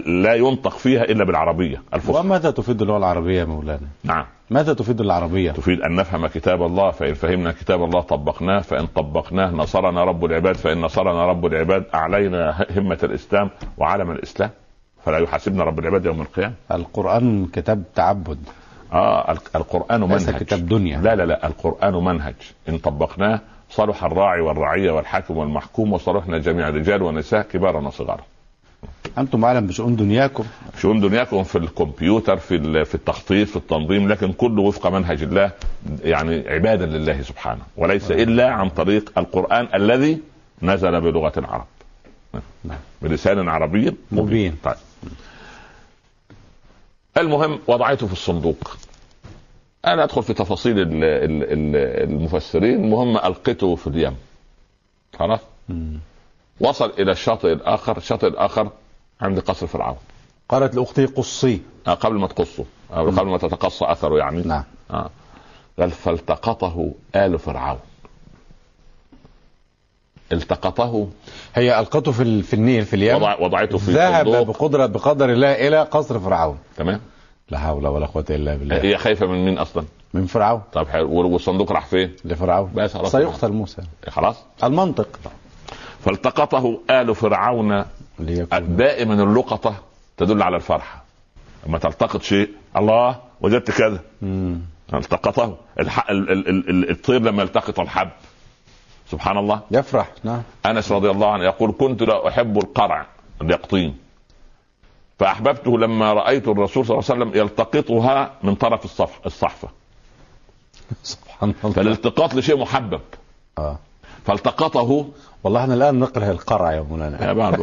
لا ينطق فيها إلا بالعربية الفصحى. وماذا تفيد اللغة العربية يا مولانا؟ نعم. ماذا تفيد العربية؟ تفيد أن نفهم كتاب الله فإن فهمنا كتاب الله طبقناه فإن طبقناه نصرنا رب العباد فإن نصرنا رب العباد أعلينا همة الإسلام وعلم الإسلام. فلا يحاسبنا رب العباد يوم القيامة. القرآن كتاب تعبد. آه ال- القرآن ليس منهج. كتاب دنيا. لا لا لا القرآن منهج. إن طبقناه صلح الراعي والرعية والحاكم والمحكوم وصلحنا جميع رجال ونساء كبارا وصغارا أنتم اعلم بشؤون دنياكم. شؤون دنياكم في الكمبيوتر في في التخطيط في التنظيم لكن كله وفق منهج الله يعني عبادا لله سبحانه وليس إلا عن طريق القرآن الذي نزل بلغة العرب نعم. بلسان عربي مبين. طيب. المهم وضعته في الصندوق. أنا أدخل في تفاصيل ال- ال- ال- المفسرين. المهم القته في اليم. خلاص. وصل إلى الشاطئ الآخر. الشاطئ الآخر عند قصر فرعون. قالت لأختي قصي. آه، قبل ما تقصه. أو قبل ما تتقصى أثره يعني. نعم. آه. قال فالتقطه آل فرعون. التقطه. هي ألقته في في النيل في اليم. وضع وضعته في ذهب بقدرة بقدر الله إلى قصر فرعون. تمام. لا حول ولا قوة إلا بالله. هي خايفة من مين أصلا؟ من فرعون. طب حلو. والصندوق راح فين؟ لفرعون. بس خلاص. سيقتل موسى. خلاص. المنطق. فالتقطه آل فرعون دائما اللقطة تدل على الفرحة. لما تلتقط شيء الله وجدت كذا. التقطه. الح... ال... ال... ال... ال- الطير لما يلتقط الحب. سبحان الله. يفرح. نعم. أنس رضي الله عنه يقول كنت لا أحب القرع اليقطين. فأحببته لما رأيت الرسول صلى الله عليه وسلم يلتقطها من طرف الصف الصحفة. سبحان الله. فالالتقاط لشيء محبب. آه. فالتقطه والله إحنا الآن نكره القرع يا مولانا. يا بعض.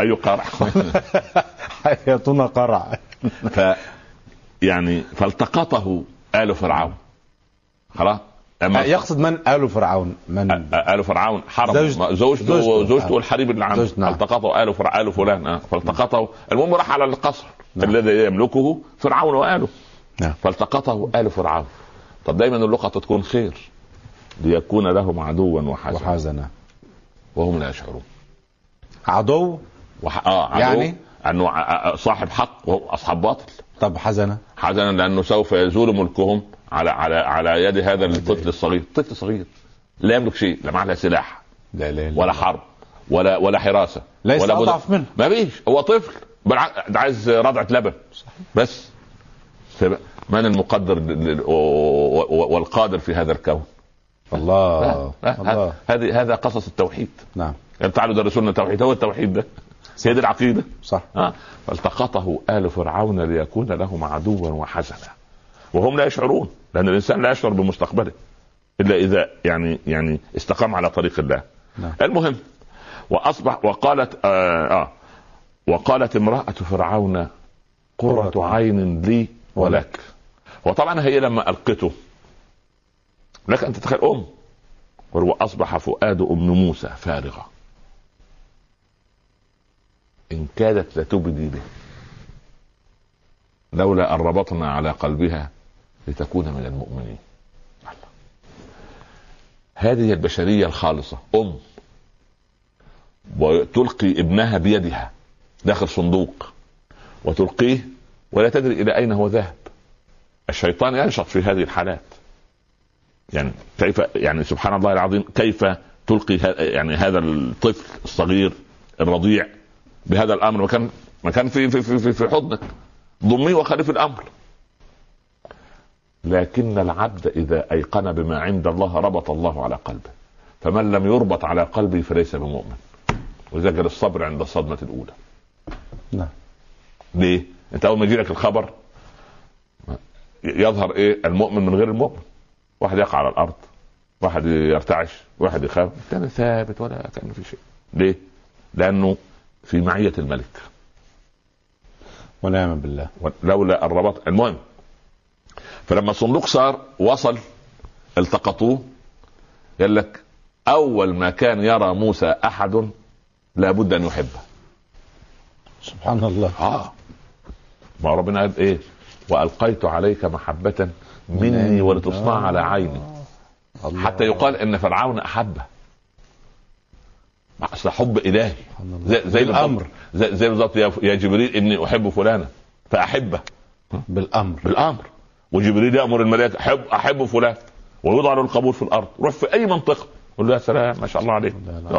أي قرع؟ حياتنا قرع. ف يعني فالتقطه آل فرعون. خلاص؟ اما يقصد من؟ آل فرعون. من؟ آل فرعون. حرم زوج- زوجته زوجته. زوجته, آه. والحريم اللي عنده نعم. التقطه آل فرعون آل فلان. آه. فالتقطه المهم راح على القصر نعم. الذي يملكه فرعون وآله. نعم. فالتقطه آل فرعون. طب دايما اللقطه تكون خير. ليكون لهم عدوا وحزنا. وحزنا. وهم لا يشعرون. عدو؟ وح... آه عدو. يعني؟ انه صاحب حق وهو أصحاب باطل. طب حزنا. حزنا لأنه سوف يزول ملكهم. على على على يد هذا الطفل الصغير، طفل صغير. لا يملك شيء، لا معه لا سلاح. لا لا لا. ولا حرب. ولا ولا حراسة. ليس ولا أضعف منه. ما فيش. هو طفل. ده عايز رضعة لبن. بس. من المقدر والقادر في هذا الكون؟ الله. هذه هذا قصص التوحيد. نعم. يعني تعالوا درسوا لنا التوحيد؟ هو التوحيد ده. هي دي العقيدة. صح. ها؟ فالتقطه آل فرعون ليكون لهم عدوا وحزنا وهم لا يشعرون لأن الإنسان لا يشعر بمستقبله إلا إذا يعني يعني استقام على طريق الله. نعم. المهم وأصبح وقالت آه, آه وقالت امرأة فرعون قرة عين. لي ولك. وطبعا هي لما ألقته لك أن تتخيل أم وأصبح فؤاد أم موسى فارغة. إن كادت لتبدي به لولا أن ربطنا على قلبها لتكون من المؤمنين. هذه البشرية الخالصة أم وتلقي ابنها بيدها داخل صندوق وتلقيه ولا تدري إلى أين هو ذاهب. الشيطان ينشط في هذه الحالات. يعني كيف يعني سبحان الله العظيم كيف تلقي يعني هذا الطفل الصغير الرضيع بهذا الأمر؟ وكان ما كان في في في, في حضنك ضميه في الأمر. لكن العبد إذا أيقن بما عند الله ربط الله على قلبه. فمن لم يربط على قلبه فليس بمؤمن. قال الصبر عند الصدمة الأولى. نعم. ليه؟ أنت أول ما يجي لك الخبر يظهر إيه؟ المؤمن من غير المؤمن. واحد يقع على الأرض واحد يرتعش واحد يخاف الثاني ثابت ولا كان في شيء. ليه؟ لأنه في معية الملك. ونعم بالله. لولا الرباط. المهم فلما الصندوق صار وصل التقطوه قال لك أول ما كان يرى موسى أحد لابد أن يحبه. سبحان الله. آه. ما ربنا قال إيه؟ وألقيت عليك محبة مني ولتصنع على عيني. الله. حتى يقال إن فرعون أحبه. اصل حب إلهي. زي زي. بالضبط- زي, زي بالظبط يا, يا جبريل إني احب فلانا فأحبه. بالأمر. بالأمر. وجبريل يأمر الملائكة احب أحب فلان ويوضع له القبول في الأرض. روح في أي منطقة. يقول له يا سلام ما شاء الله عليك.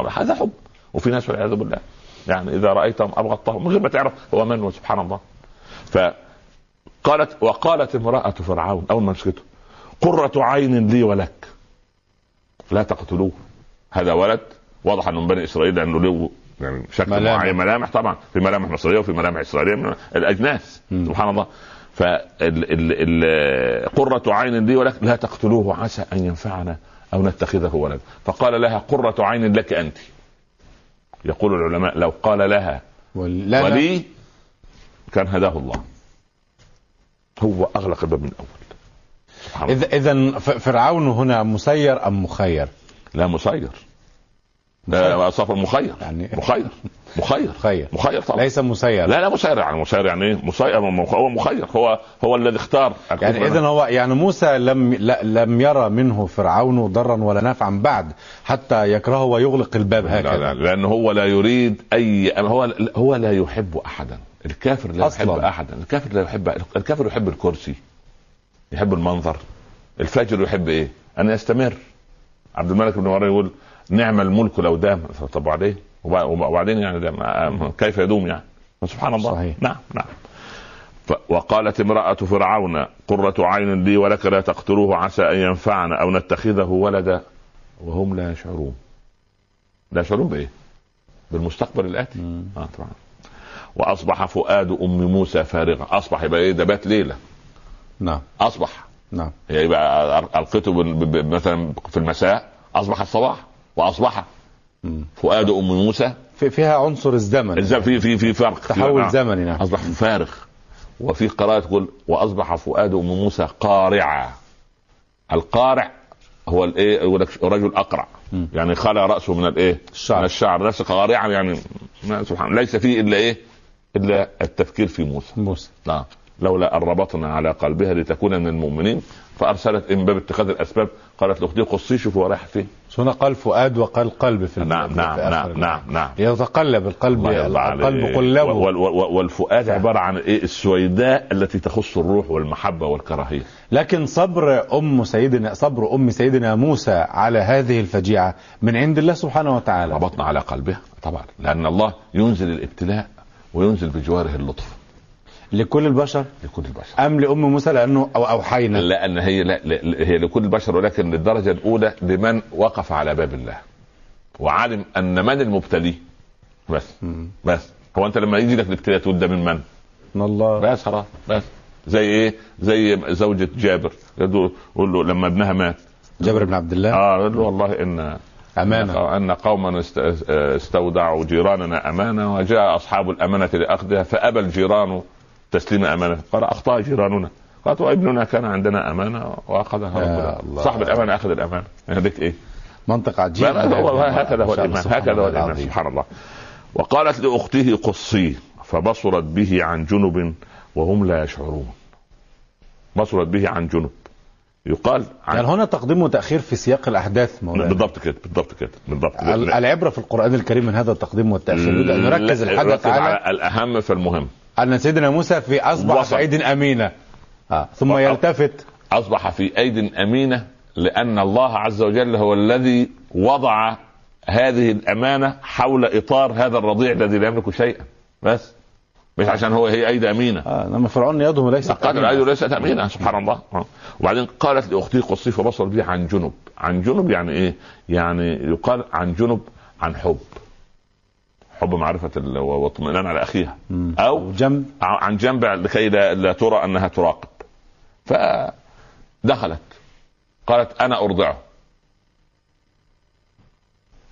هذا حب. وفي ناس والعياذ بالله. يعني إذا رأيتهم ابغضتهم من غير ما تعرف هو من سبحان الله. فقالت وقالت امرأة فرعون أول ما مسكته قرة عين لي ولك. لا تقتلوه. هذا ولد واضح أنه من بني إسرائيل لأنه له يعني شكل ملامح. معين. ملامح طبعا. في ملامح مصرية وفي ملامح إسرائيلية من الأجناس. مم. سبحان الله. ف قرة عين لي ولك لا تقتلوه عسى أن ينفعنا أو نتخذه ولدا. فقال لها قرة عين لك أنت. يقول العلماء لو قال لها لا ولي كان هداه الله. هو أغلق الباب من اذا إذا ف- فرعون هنا مسير أم مخير؟ لا مسير. لا صفر مخير. يعني- مخير. مخير. مخير. مخير طبعا. ليس مسير. لا لا مسير يعني. مسير يعني إيه؟ مسير هو مخير. هو هو الذي اختار يعني اذا هو يعني موسى لم لا- لم يرى منه فرعون ضرا ولا نفعا بعد حتى يكرهه ويغلق الباب لا لا هكذا. لأنه هو لا يريد أي هو هو لا يحب احدا. الكافر لا أصلاً. يحب احدا. الكافر لا يحب الكافر يحب الكرسي. يحب المنظر. الفجر يحب إيه؟ أن يستمر. عبد الملك بن مروان يقول نعم الملك لو دام. طب وبع- وبعدين يعني دام كيف يدوم يعني؟ سبحان الله. صحيح. نعم نعم. وقالت امرأة فرعون قرة عين لي ولك لا تقتلوه عسى أن ينفعنا أو نتخذه ولدا. وهم لا يشعرون. لا يشعرون بإيه؟ بالمستقبل الآتي. مم. آه طبعا. وأصبح فؤاد أم موسى فارغا أصبح يبقى إيه؟ ده بات ليلة. نعم. أصبح. نعم. هي يبقى ألقيته مثلا في المساء أصبح الصباح. وأصبح. فؤاد أم موسى. في فيها عنصر الزمن. إذا في في في فرق. تحول نعم. زمني نعم. أصبح فارغ. وفي قراءة تقول وأصبح فؤاد أم موسى قارعا القارع هو الإيه؟ يقول لك رجل أقرع. يعني خلع رأسه من الإيه؟ الشعر. من الشعر. نفس قارعا يعني سبحان ليس فيه إلا إيه؟ إلا التفكير في موسى. موسى. نعم. لولا أن ربطنا على قلبها لتكون من المؤمنين فأرسلت من باب اتخاذ الأسباب. قالت لاختي قصي شوف هو رايح فين. هنا قال فؤاد وقال قلب في نعم نعم نعم الآية. نعم. نعم يتقلب القلب القلب. قلبه. وال- وال- والفؤاد عبارة عن إيه؟ السويداء التي تخص الروح والمحبة والكراهية. لكن صبر أم سيدنا صبر أم سيدنا موسى على هذه الفجيعة من عند الله سبحانه وتعالى. ربطنا على قلبها طبعا. لأن الله ينزل الابتلاء وينزل بجواره اللطف. لكل البشر؟ لكل البشر. أم لأم موسى لأنه أو أوحينا؟ لأن هي لا هي لكل البشر ولكن للدرجة الأولى لمن وقف على باب الله وعلم أن من المبتلي؟ بس مم. بس. هو أنت لما يجي لك الابتلاء تقول ده من من؟ من الله. بس خلاص بس. زي إيه؟ زي زوجة جابر. يقول له لما ابنها مات. جابر بن عبد الله؟ آه قال له والله ان أمانة. ان قوما است- استودعوا جيراننا أمانة وجاء أصحاب الأمانة لأخذها فأبى الجيران تسليم أمانة. قال اخطا جيراننا. قالت وابننا كان عندنا أمانة وأخذها الله. صاحب الأمانة أخذ الأمانة. هذيك إيه؟ منطق عجيب هكذا هو الايمان هكذا هو الايمان. سبحان الله. وقالت لأخته قصيه فبصرت به عن جنب وهم لا يشعرون. بصرت به عن جنب. يقال عن يعني هنا تقديم وتأخير في سياق الأحداث مولانا. بالضبط كده بالضبط كده بالضبط كده. ال- العبرة في القرآن الكريم من هذا التقديم والتأخير نركز الحدث ركز على الأهم فالمهم أن سيدنا موسى في أصبح وصل. في ايد أمينة آه. ثم. يلتفت أصبح في ايد أمينة لأن الله عز وجل هو الذي وضع هذه الأمانة حول إطار هذا الرضيع الذي لا يملك شيئا بس مش عشان هو هي ايد أمينة آه إنما فرعون يده ليست أمينة. الايد ليست أمينة سبحان الله آه. وبعدين قالت لأختي قصي فبصر بي عن جنب عن جنب يعني إيه؟ يعني يقال عن جنب عن حب حب معرفة ال- واطمئنان على أخيها. مم. أو جنب. عن جنب لكي لا, لا ترى أنها تراقب. فدخلت. قالت أنا أرضعه.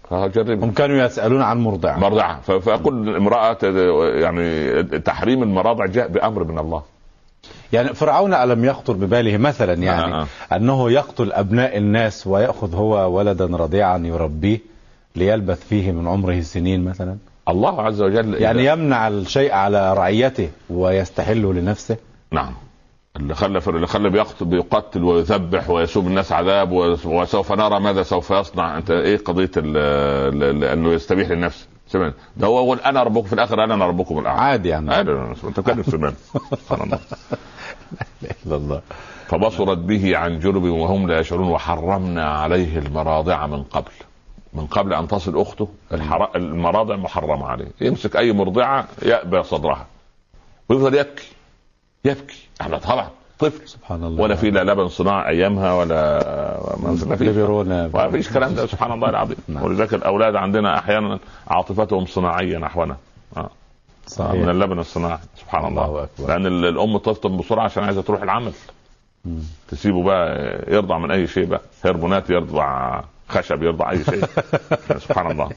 فجرب هم كانوا يسألون عن مرضعه. مرضعه فكل امراه يعني تحريم المراضع جاء بأمر من الله. يعني فرعون ألم يخطر بباله مثلا يعني آه، أنه يقتل أبناء الناس ويأخذ هو ولدا رضيعا يربيه ليلبث فيه من عمره سنين مثلا؟ الله عز وجل يعني يمنع الشيء على رعيته ويستحله لنفسه؟ نعم. اللي خلى اللي خلى بيقتل بيقتل ويذبح ويسوب الناس عذاب وسوف نرى ماذا سوف يصنع. أنت إيه قضية ال ال أنه يستبيح للنفس؟ سمعت. ده هو يقول أنا ربكم في الآخر أنا ربكم الاعلى عادي يعني. عادي. أنت بتتكلم سمعت سبحان الله. الله. فبصرت به عن جنب وهم لا يشعرون وحرمنا عليه المراضع من قبل. من قبل أن تصل أخته الحر... المراضع محرمة عليه. يمسك أي مرضعة يأبى صدرها. ويفضل يبكي يبكي. إحنا طبعا. طفل. سبحان الله. ولا في لا لبن صناعي أيامها ولا ما فيش ما فيش كلام ده سبحان الله العظيم. نعم. ولذلك الأولاد عندنا أحيانا عاطفتهم صناعيه نحونا آه. صحيح. من اللبن الصناعي. سبحان الله, الله أكبر. لأن الأم تفطم بسرعة عشان عايزة تروح العمل. مم. تسيبه بقى يرضع من أي شيء بقى. هرمونات يرضع. خشب يرضع اي شيء. سبحان الله.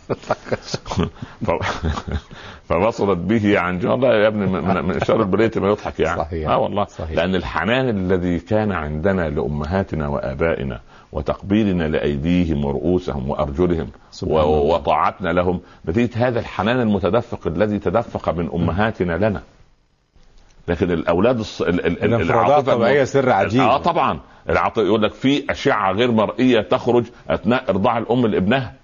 فوصلت به عن الله يا ابني من, شر البلية ما يضحك يعني. صحيح. آه والله. صحيح. لأن الحنان الذي كان عندنا لأمهاتنا وآبائنا وتقبيلنا لأيديهم ورؤوسهم وأرجلهم وطاعتنا لهم نتيجة هذا الحنان المتدفق الذي تدفق من أمهاتنا لنا. لكن الأولاد الص... الانفرادات الطبيعيه سر عجيب. آه طبعا. العط... يقول لك في أشعة غير مرئية تخرج أثناء إرضاع الأم لابنها.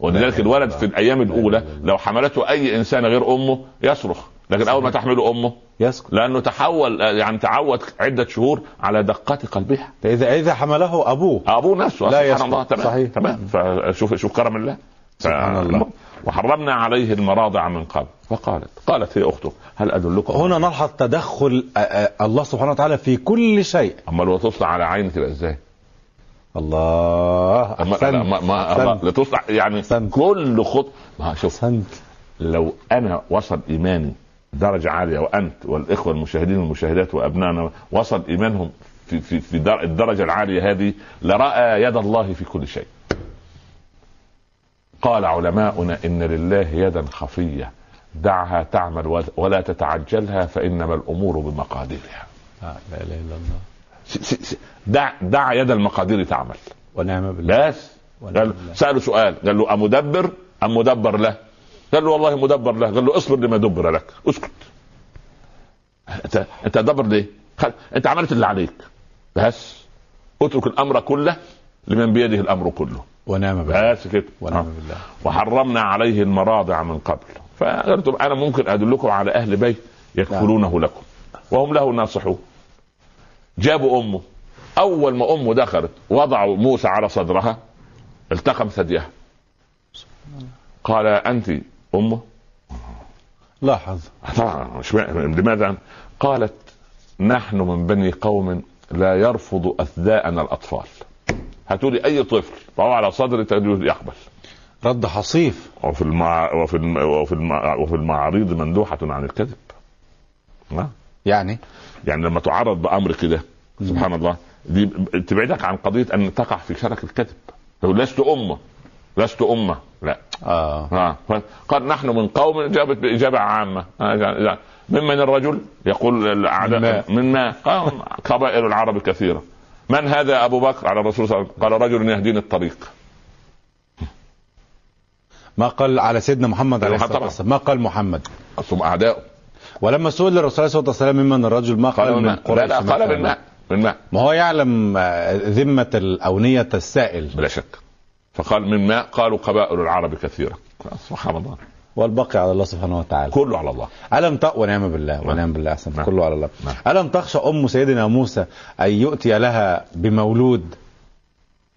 ولذلك الولد في الأيام الأولى لو حملته أي إنسان غير أمه يصرخ. لكن أول ما تحمله أمه يسكت لأنه تحول يعني تعود عدة شهور على دقات قلبها. اذا إذا حمله أبوه. أبوه نفسه. لا سبحان الله. تمام. صحيح. تمام. فشوف شوف كرم الله. سبحان الله. وحرمنا عليه المراضع من قبل فقالت قالت هي أخته هل أدلكم هنا نلحظ تدخل الله سبحانه وتعالى في كل شيء أما لو تصنع على عيني تبقى إزاي؟ الله أحسنت ما ما لتصنع يعني أحسنت. كل خط ما شوف أحسنت. لو أنا وصل إيماني درجة عالية وأنت والإخوة المشاهدين والمشاهدات وأبنائنا وصل إيمانهم في في في الدرجة العالية هذه لرأى يد الله في كل شيء. قال علماؤنا إن لله يدا خفية دعها تعمل ولا تتعجلها فإنما الأمور بمقاديرها. لا إله إلا الله. دع دع يد المقادير تعمل. ونعم بالله. بس قال سأله سؤال قال له أمدبر أم مدبر له؟ قال له والله مدبر له قال له اصبر لما دبر لك اسكت انت أنت دبر ليه؟ خل... أنت عملت اللي عليك بس اترك الأمر كله لمن بيده الأمر كله ونعم بالله. بس كده. ونعم بالله. وحرمنا عليه المراضع من قبل. فقلت أنا ممكن أدلكم على أهل بيت يكفلونه لكم. وهم له ناصحون جابوا أمه. أول ما أمه دخلت وضعوا موسى على صدرها التقم ثديها. قال أنت أمه؟ لاحظ. طبعا لماذا؟ قالت نحن من بني قوم لا يرفض اثداءنا الأطفال. هاتوا لي أي طفل فهو على صدري يقبل. رد حصيف. وفي المع... وفي الم... وفي الم... وفي المعاريض مندوحة عن الكذب. ما؟ يعني؟ يعني لما تعرض بأمر كده سبحان الله دي تبعدك عن قضية أن تقع في شرك الكذب. لست أمة لست أمة. لا. آه, آه. قال نحن من قوم اجابت بإجابة عامة. ممن الرجل؟ يقول الأعداء. من ما؟ قبائل العرب كثيرة. من هذا أبو بكر على الرسول صلى الله عليه وسلم؟ قال رجل يهديني الطريق. ما قال على سيدنا محمد عليه الصلاة والسلام. ما قال محمد؟ ثم اعداؤه ولما سئل الرسول عليه الصلاه والسلام ممن الرجل ما قال, من قريش لا, لا قال من ماء من ماء ما هو يعلم ذمة الأونية السائل. بلا شك. فقال من ماء قالوا قبائل العرب كثيرة. سبحان الله. والباقي على الله سبحانه وتعالى. كله على الله. ألم ت... ونعم بالله نعم. ونعم بالله أحسن نعم. كله على الله. نعم. ألم تخشى أم سيدنا موسى أن يؤتي لها بمولود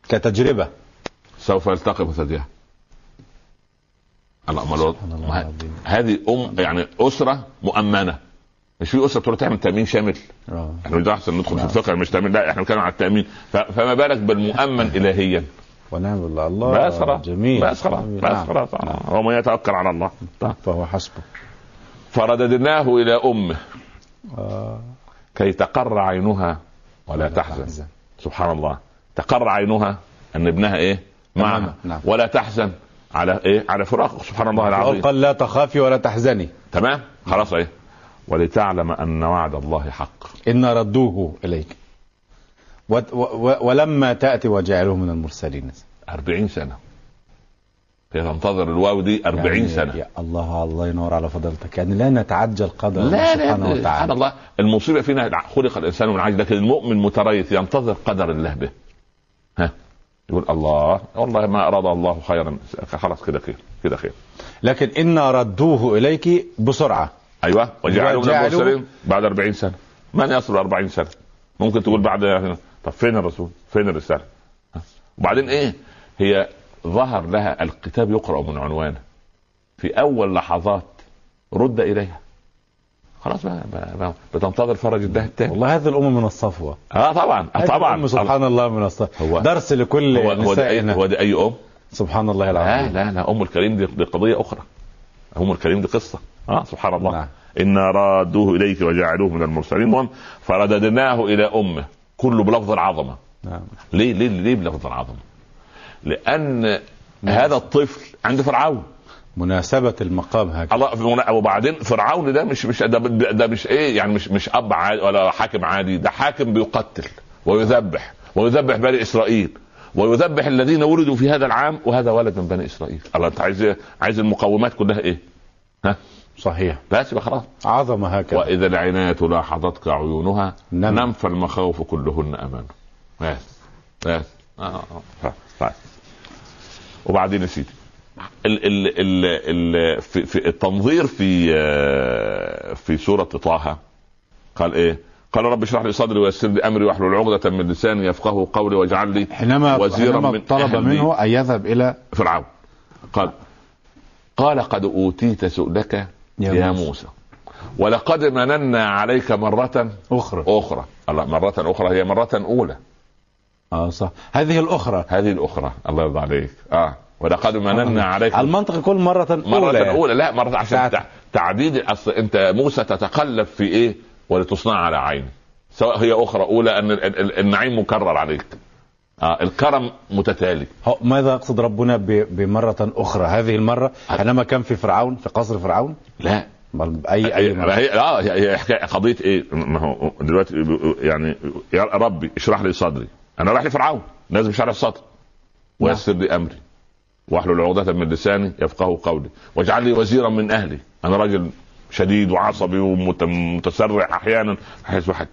كتجربة؟ سوف يلتقي ثديها الله هذه أم يعني أسرة مؤمنة. مش في أسرة تروح تعمل تأمين شامل. آه. إحنا ده احسن ندخل في الفقه مش تأمين. لا إحنا بنتكلم على التأمين. فما بالك بالمؤمن الهيا؟ ونعم بالله. الله خلاص جميل. بس خلاص بس خلاص هو من يتوكل على الله. فهو حسبه. فرددناه إلى أمه. آه. كي تقر عينها ولا تحزن. تحزن. سبحان الله. تقر عينها أن ابنها إيه؟ معها. نعم. ولا تحزن على إيه؟ على فراقه. سبحان الله العظيم. قال لا تخافي ولا تحزني. تمام؟ خلاص إيه؟ ولتعلم أن وعد الله حق. إن ردوه و ولما تأتي وجعله من المرسلين. أربعين سنة. هي تنتظر الواو دي 40 يعني سنة. يا الله الله ينور على فضيلتك يعني لا نتعجل قدر لا سبحانه لا سبحان وتعالى الله. المصيبة فينا خلق الإنسان من عجل لكن المؤمن متريث ينتظر قدر الله به. ها؟ يقول الله والله ما أراد الله خيرا. خلاص كده خير كده خير. لكن إن ردوه إليك بسرعة. أيوه. وجعلوا من المرسلين بعد 40 سنة. من يصل 40 سنة؟ ممكن تقول بعد طب فين الرسول؟ فين الرسالة؟ ها؟ وبعدين إيه؟ هي ظهر لها الكتاب يقرأ من عنوانه. في أول لحظات رد إليها. خلاص بقى, بقى, بقى بتنتظر فرج الله التاني. والله هذه الأمة من الصفوة. آه طبعا آه طبعا. الأم سبحان الله من الصفوة. هو- درس لكل هو هو ده أي نسائنا. هو ده أي أم؟ سبحان الله لا العظيم. لا لا أم الكريم دي, دي قضية أخرى. أم الكريم دي قصة. آه سبحان الله. نعم. إنا رادوه إليك وجعلوه من المرسلين. المهم فرددناه إلى أمه. كله بلفظ العظمة نعم ليه ليه ليه بلفظ العظمة؟ لأن هذا الطفل عند فرعون مناسبة المقام هكذا الله وبعدين فرعون ده مش مش ده, ده مش إيه يعني مش مش أب عادي ولا حاكم عادي ده حاكم بيقتل ويذبح ويذبح بني إسرائيل ويذبح الذين ولدوا في هذا العام وهذا ولد من بني إسرائيل الله أنت عايز إيه؟ عايز المقومات كلها إيه؟ ها صحيح بس يبقى خلاص عظمة هكذا وإذا العناية لاحظتك عيونها نم. نم فالمخاوف كلهن أمانه بس بس آه، آه، آه. طيب. وبعدين يا سيدي ال ال ال ال في, في التنظير في آه، في سورة طه قال إيه؟ قال رب اشرح لي صدري ويسر لي أمري واحلل عقدة من لساني يفقه قولي واجعل لي حينما وزيرا حينما من طلب. منه أن يذهب إلى فرعون قال قال قد أوتيت سؤلك يا يا, موسى. موسى. ولقد مننا عليك مرة أخرى. أخرى. الله مرة أخرى. هي مرة أولى. آه صح. هذه الأخرى. هذه الأخرى. الله يرضى عليك. آه. ولقد مننا عليك المنطق يكون مرة مرة أولى. أولى, أولى. لا مرة عشان. تع- تعديد أصل أنت موسى تتقلب في إيه؟ ولتصنع على عيني. سواء هي أخرى أولى أن ال- ال- النعيم مكرر عليك. آه الكرم متتالي. ماذا يقصد ربنا بمرة أخرى؟ هذه المرة حينما كان في فرعون في قصر فرعون؟ لا. بل أي أي مرة؟ هي آه هي حكايه قضية إيه؟ ما هو دلوقتي يعني يا ربي اشرح لي صدري. أنا رايح لفرعون لازم شرح الصدر ويسر لي أمري. وأحلل عقدة من لساني يفقه قولي. واجعل لي وزيرا من أهلي. أنا راجل شديد وعصبي ومتسرع أحيانا واحد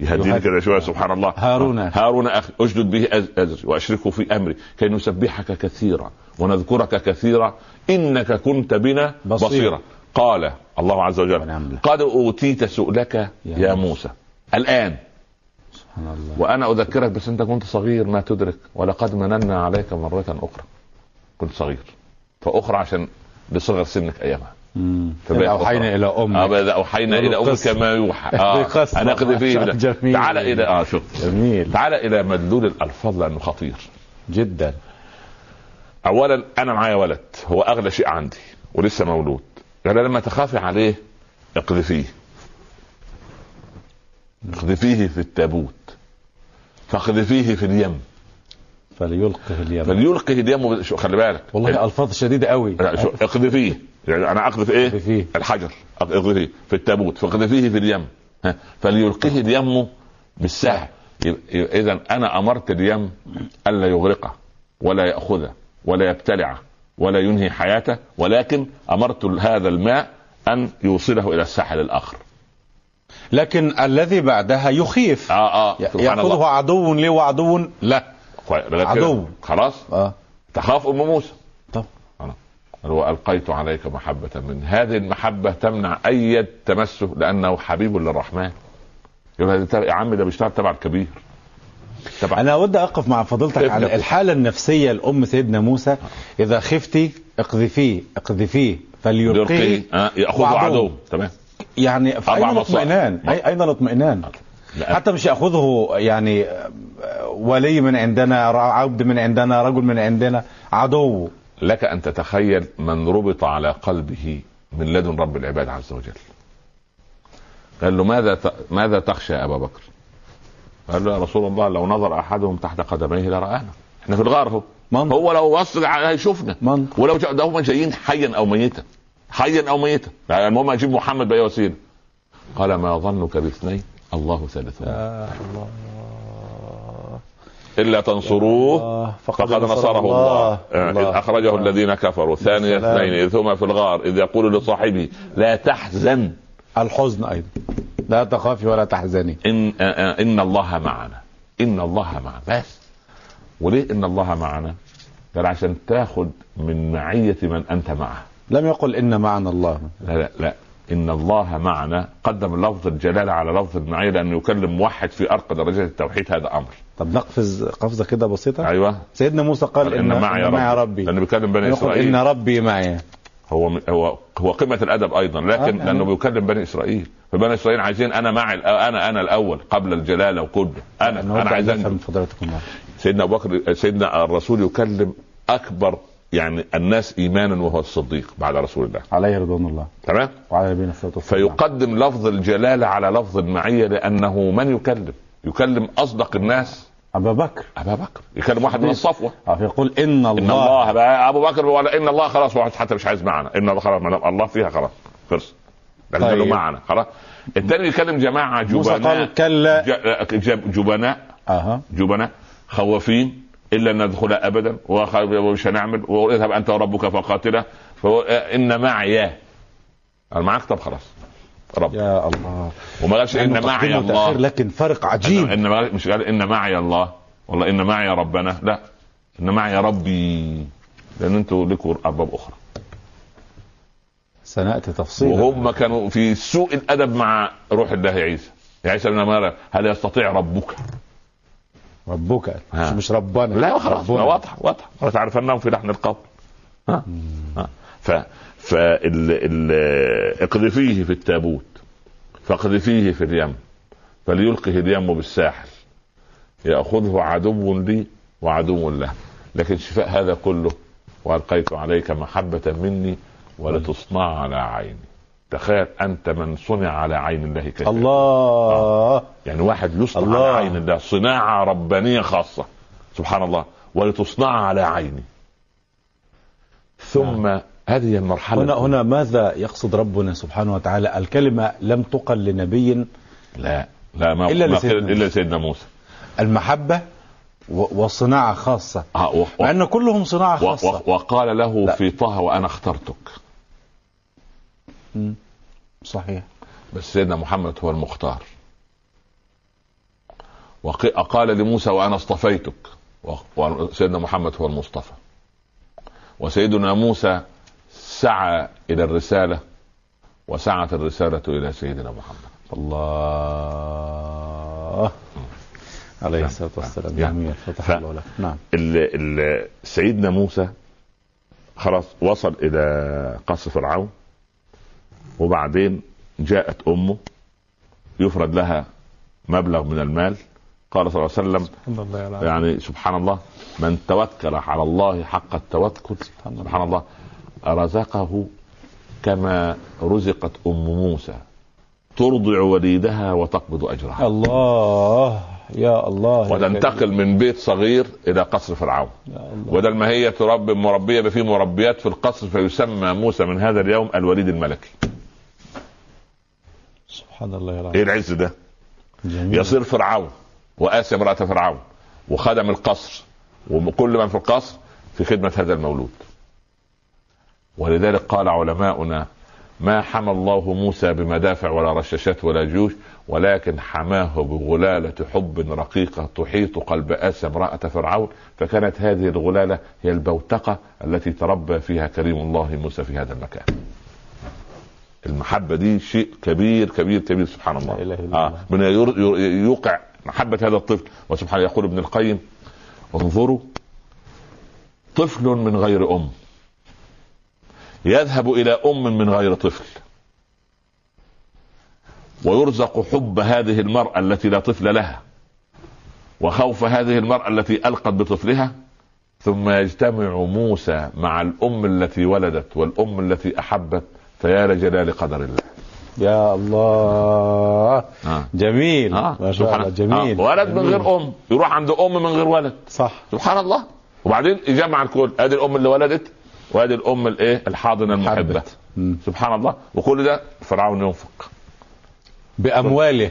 يهديني يهدي. كده شوية سبحان الله. هارون. هارون أخي اشدد به ازري وأشركه في أمري كي نسبحك كثيرا ونذكرك كثيرا إنك كنت بنا بصيرا. بصيرا. قال الله عز وجل. قد أوتيت سؤلك يا, يا موسى. الآن. سبحان الله. وأنا أذكرك بس أنت كنت صغير ما تدرك. ولقد مننا عليك مرة أخرى. كنت صغير. فأخرى عشان لصغر سنك أيامها. إلى آه أمك بقى اوحينا إلى أمك قصة. ما يوحى. آه أخذ فيه جميل. تعال إلى آه شوف. جميل. تعال إلى مدلول الألفاظ لأنه خطير. جدا. اولا أنا معايا ولد. هو أغلى شيء عندي ولسه مولود. قال لما تخافي عليه اقذفيه. اقذفيه في التابوت. فاقذفيه في اليم. فليلقه اليم فليلقه اليم شو خلي بالك. والله ألفاظ شديدة قوي. اقذفيه يعني أنا اقذف إيه؟ اقذفيه. الحجر. اقذفيه في التابوت. فاقذفيه في اليم ها؟ فليلقه اليم بالسهل إذا أنا أمرت اليم ألا يغرقه ولا يأخذه ولا يبتلعه ولا ينهي حياته ولكن أمرت هذا الماء أن يوصله إلى الساحل الآخر. لكن الذي بعدها يخيف. آه آه سبحان يأخذه الله عدو لي وعدو لا. كده. عدو. خلاص؟ آه. تخاف أم موسى. طب. هو ألقيت عليك محبة من. هذه المحبة تمنع أي تمسه لأنه حبيب للرحمن. يقول هذا يا عم ده بيشتغل تبع الكبير. تبع أنا أود أقف مع فضيلتك. على الحالة النفسية لأم سيدنا موسى. إذا خفتي اقذفيه اقذفيه يلقيه. فليلقيه آه يأخذه. عدو تمام. يعني أربع أين مصائب. الاطمئنان؟ أين الاطمئنان؟ لا. حتى مش يأخذه يعني ولي من عندنا عبد من عندنا رجل من عندنا عدو. لك أن تتخيل من ربط على قلبه من لدن رب العباد عز وجل. قال له ماذا ت... ماذا تخشى يا أبا بكر؟ قال له يا رسول الله لو نظر أحدهم تحت قدميه لرآنا. إحنا في الغار اهو هو لو بص هيشوفنا ولو ده هم جايين حيا أو ميتا. حيا أو ميتا. يعني المهم أجيب محمد باي وسيله قال ما ظنك باثنين؟ الله ثالثهما يا الله إلا تنصروه الله، فقد نصره الله. آه، إذ الله. أخرجه الله. الذين كفروا. ثاني. اثنين إذ هما في الغار إذ يقول لصاحبه لا تحزن. الحزن أيضا. لا تخافي ولا تحزني. إن آه، آه، إن الله معنا. إن الله معنا. بس. وليه إن الله معنا؟ قال عشان تاخذ من معية من أنت معه. لم يقل إن معنا الله. لا لا لا. إن الله معنا. قدم لفظ الجلالة على لفظ المعيه لأنه يكلم موحد في أرقى درجات التوحيد هذا أمر. طب نقفز قفزة كده بسيطة. أيوه. سيدنا موسى قال ان, إن معي ربي. ربي. لأنه بيكلم بني إسرائيل. إن ربي معي. هو هو هو قمة الأدب أيضا لكن آه، لأنه يعني. بيكلم بني إسرائيل. فبني إسرائيل عايزين أنا معي أنا أنا الأول قبل الجلالة وكله أنا أنا عايز. سيدنا أبو بكر سيدنا الرسول يكلم أكبر يعني الناس ايمانا وهو الصديق بعد رسول الله. عليه رضوان الله. تمام؟ وعلى نبينا الصلاه والسلام فيقدم لفظ الجلاله على لفظ المعية لأنه من يكلم؟ يكلم أصدق الناس؟ أبا بكر. أبا بكر. يكلم واحد من الصفوة. آه، فيقول إن الله إن الله. بقى أبو بكر ولا إن الله خلاص واحد حتى مش عايز معنا. إن الله خلاص الله فيها خلاص. خلص. ده طيب. معنا. خلاص. الثاني يكلم جماعة موسى جبناء. قال كلا جب- جبناء. أها. جبناء. خوافين الا ان ندخلها ابدا ومش هنعمل واذهب أنت وربك فقاتله فهو إن معي أنا معاك طب خلاص. رب. يا الله. وما قالش إن معي الله. لكن فرق عجيب. إن مش قال إن معي الله. والله إن معي ربنا. لا. إن معي ربي. لأن أنتوا لكم ارباب أخرى. سنأتي تفصيلا. وهم كانوا في سوء الأدب مع روح الله عيسى. يا عيسى ابن مريم هل يستطيع ربك؟ ربك. مش. مش ربنا. لا خلاص. واضح واضح. خلاص عرفناهم في لحن القول ها؟ ف فال ال... اقذفيه في التابوت. فاقذفيه في اليم. فليلقه اليم بالساحل. يأخذه عدو لي وعدو له. لكن شفاء هذا كله وألقيت عليك محبة مني ولتصنع على عيني. تخيل أنت من صنع على عين الله كيف؟ الله. يعني واحد يصنع الله. على عين الله صناعة ربانية خاصة. سبحان الله. ولتصنع على عيني. ثم هذه المرحلة. هنا هنا ماذا يقصد ربنا سبحانه وتعالى؟ الكلمة لم تقل لنبي. لا. لا ما إلا ما لسيدنا قيل الا سيدنا موسى. المحبة وصناعة خاصة. آه، و- مع ان كلهم صناعة خاصه و- وقال له لا. في طه وأنا اخترتك. صحيح. بس سيدنا محمد هو المختار. وقال لموسى وأنا اصطفيتك. وسيدنا محمد هو المصطفى. وسيدنا موسى سعى إلى الرسالة وسعت الرسالة إلى سيدنا محمد. الله. عليه نعم. الصلاة والسلام. نعم. جميل. فتح الله لك. نعم. ال ال سيدنا موسى خلاص وصل إلى قصر فرعون. وبعدين جاءت أمه يفرد لها مبلغ من المال. قال صلى الله عليه وسلم يعني سبحان الله من توكل على الله حق التوكل سبحان الله رزقه كما رزقت أم موسى. ترضع وليدها وتقبض أجرها. الله يا الله وتنتقل من بيت صغير إلى قصر فرعون. بدل ما هي تربي مربية في مربيات في القصر فيسمى موسى من هذا اليوم الوليد الملكي. سبحان الله يا إيه العز ده؟ جميل. يصير فرعون واسي امرأة فرعون وخدم القصر وكل من في القصر في خدمة هذا المولود. ولذلك قال علماؤنا ما حمى الله موسى بمدافع ولا رشاشات ولا جيوش ولكن حماه بغلالة حب رقيقة تحيط قلب آسى امرأة فرعون. فكانت هذه الغلالة هي البوتقة التي تربى فيها كريم الله موسى في هذا المكان. المحبة دي شيء كبير كبير كبير سبحان الله. لا إله إلا آه الله. ير- يوقع محبة هذا الطفل. وسبحان يقول ابن القيم انظروا طفل من غير أم. يذهب إلى أم من غير طفل. ويرزق حب هذه المرأة التي لا طفل لها. وخوف هذه المرأة التي ألقت بطفلها. ثم يجتمع موسى مع الأم التي ولدت والأم التي أحبت. فيا لجلال قدر الله. يا الله. آه. جميل. آه. ما شاء الله. جميل. آه. ولد من. غير أم. يروح عند أم من غير ولد. صح. سبحان الله. وبعدين يجمع الكل. ادي الأم اللي ولدت وادي الأم الايه الحاضنة المحبة. مم. سبحان الله. وكل ده فرعون ينفق. بأمواله.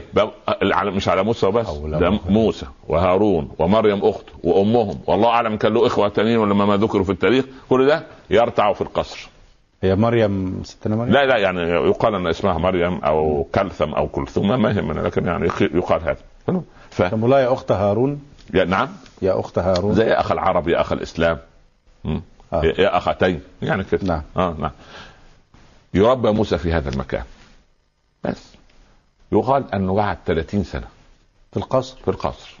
مش على موسى لا ده. موسى. وهارون ومريم اخته وأمهم. والله أعلم كان له إخوة تانيين ولا ما ذكروا في التاريخ. كل ده يرتع في القصر. هي مريم ستنا مريم؟ لا لا يعني يقال أن اسمها مريم أو كلثم أو كلثوم ما يهمنا لكن يعني يقال هذا. ف ولا يا أخت هارون. يا نعم. يا أخت هارون. زي أخ العرب يا أخ الإسلام. م? آه. يا يا أختين. يعني كده. نعم. آه نعم. يربى موسى في هذا المكان. بس. يقال انه بعد 30 سنة. في القصر. في القصر.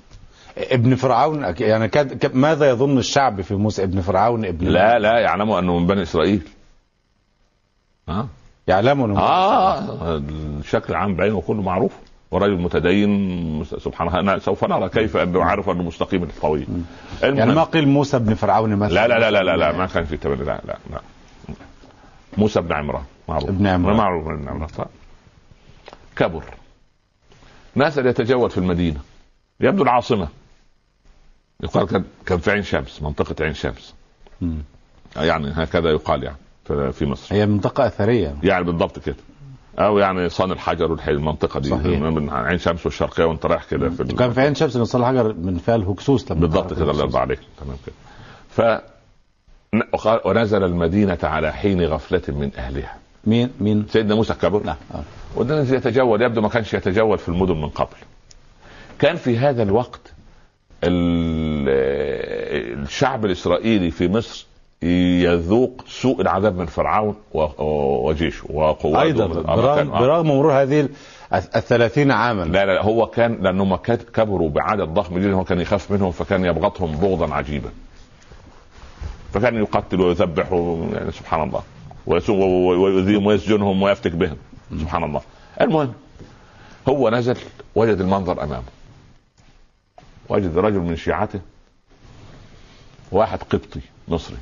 ابن فرعون يعني كاد ك- ماذا يظن الشعب في موسى؟ ابن فرعون ابن لا لا يعلموا أنه من بني إسرائيل. يعلمون. إنه- آه الشكل العام بعينه كله معروف. ورجل متدين سبحان الله سوف نرى كيف أنه عارف أنه مستقيم القوي. يعني ما قيل موسى ابن فرعون مثلا؟ لا لا لا لا لا, لا ما كان في تبني لا لا لا. موسى بن عمران معروف. ابن عمران. معروف ابن عمران طيب. كبر. نزل يتجول في المدينة. يبدو العاصمة. يقال كان كان في عين شمس منطقة عين شمس. يعني هكذا يقال يعني. في- مصر. هي منطقة أثرية. يعني بالضبط كده. أو يعني صان الحجر والحي المنطقة دي صحيح. من عين شمس والشرقية وانت رايح كده في كان في عين شمس نصل حجر من فيها الهكسوس لما بالضبط كده الله. يرضى عليك. تمام كده. ف ونزل المدينة على حين غفلة من أهلها. مين؟ مين؟ سيدنا موسى كبر آه. ونزل يتجول يبدو ما كانش يتجول في المدن من قبل. كان في هذا الوقت ال- الشعب الإسرائيلي في مصر يذوق سوء العذاب من فرعون وجيشه وقواته أيضا. آه، برغم, آه. برغم مرور هذه ال- الثلاثين عاما. لا لا هو كان لأنهم كبروا بعدد ضخم جدا هو كان يخاف منهم فكان يبغضهم بغضا عجيبا. فكان يقتل ويذبح يعني سبحان الله. ويؤذيهم ويسجنهم ويفتك بهم. سبحان الله. المهم هو نزل وجد المنظر أمامه. وجد رجل من شيعته واحد قبطي مصري.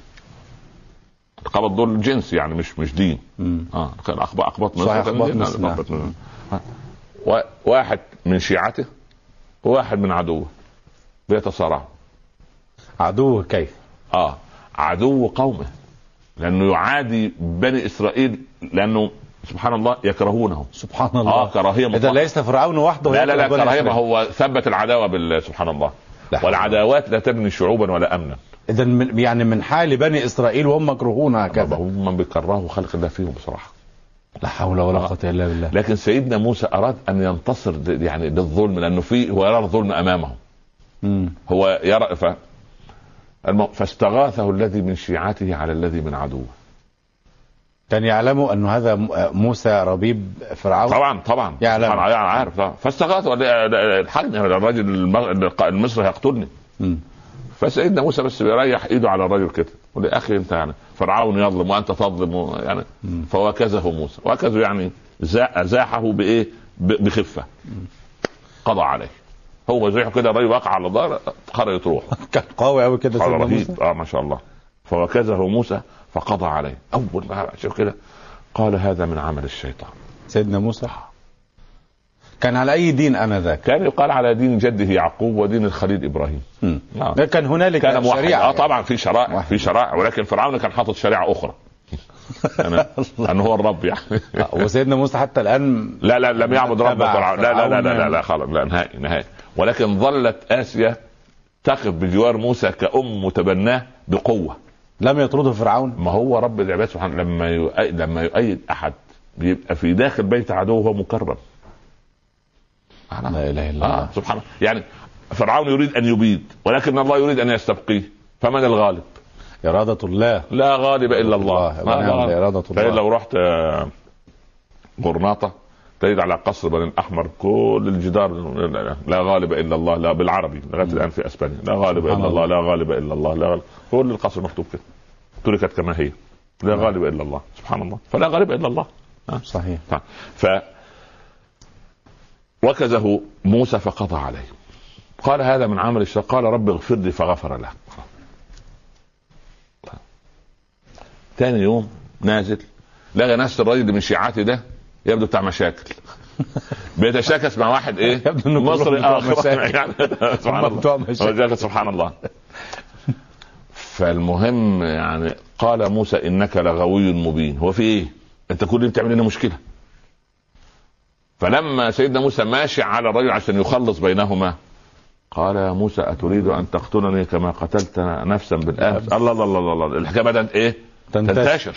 القبط دول جنس يعني مش مش دين. مم. آه كان مصر صحيح، مصر، نعم. آه. واحد من شيعته وواحد من عدوه. بيتصارعوا. عدوه كيف؟ آه عدو قومه. لأنه يعادي بني إسرائيل لأنه سبحان الله يكرهونه سبحان الله. آه كراهية مطلقة. ليس فرعون وحده لا لا لا كراهية. هو ثبت العداوة بال سبحان الله. والعداوات لا تبني شعوبا ولا امنا. من يعني من حال بني إسرائيل وهم مكروهون هكذا. هم بيكرهوا خلق الله فيهم بصراحة. لا حول ولا. قوة إلا بالله. لكن سيدنا موسى أراد أن ينتصر يعني للظلم لأنه في هو يرى الظلم أمامه. مم. هو يرى ف... فاستغاثه الذي من شيعته على الذي من عدوه. كان يعلموا أن هذا موسى ربيب فرعون. طبعا طبعا. يعلم. طبعا يعني عارف طبعا. فاستغاثه الحقني الراجل الم- المصري هيقتلني. فسيدنا موسى بس بيريح إيده على الرجل كده. يقول يا أخي أنت يعني فرعون يظلم وانت تظلم. يعني فوكزه موسى. وكزه يعني زا- ازاحه بإيه؟ بخفة. قضى عليه. هو زيحه كده الرجل وقع على ظهره خرجت روحه كان قوي قوي كده سيدنا رهيب. موسى. آه ما شاء الله. فوكزه موسى فقضى عليه. أول ما شوف كده قال هذا من عمل الشيطان. سيدنا موسى؟ كان على أي دين آنذاك كان يقال على دين جده يعقوب ودين الخليل إبراهيم. مم. آه. كان هنالك كان موحد. شريعة. آه طبعا في شرائع. في شرائع ولكن فرعون كان حاطط شريعة أخرى. يعني انه هو الرب يعني. آه، وسيدنا موسى حتى الآن لا لا لم يعبد رب فرعون. لا لا لا لا لا. لا خلاص لا نهائي نهائي. ولكن ظلت آسيا تقف بجوار موسى كأم متبناه بقوة. لم يطرده فرعون؟ ما هو رب العباد سبحانه لما يؤيد لما يؤيد أحد بيبقى في داخل بيت عدوه هو مكرم لا إله إلا آه الله سبحان الله. يعني فرعون يريد أن يبيد ولكن الله يريد أن يستبقيه. فمن الغالب؟ إرادة الله. لا غالب إلا الله. الله، لا غالب. إرادة الله. لو رحت آه، غرناطه تجد على قصر بني الأحمر كل الجدار لا غالب إلا الله لا بالعربي لغاية الآن في أسبانيا. لا غالب إلا الله. لا غالب إلا الله لا غالب. كل القصر مكتوب كده تركت كما هي. لا غالب إلا الله سبحان الله. فلا غالب إلا الله. صحيح. ف وكزه موسى فقضى عليه. قال هذا من عمل الشيطان قال رب اغفر لي فغفر له. ثاني يوم نازل لقى نفس الراجل من شيعته ده يبدو بتاع مشاكل. بيتشاكس مع واحد إيه؟ يبدو إنه مصري آخر. يعني سبحان الله. سبحان الله. فالمهم يعني قال موسى إنك لغوي مبين. هو في إيه؟ أنت كل اللي بتعمل لنا مشكلة. فلما سيدنا موسى ماشي على الرجل عشان يخلص بينهما قال يا موسى أتريد أن تقتلني كما قتلت نفسا بالامس الله الله الله الله. الحكاية بدأت إيه؟ تنتشر. تنتشر.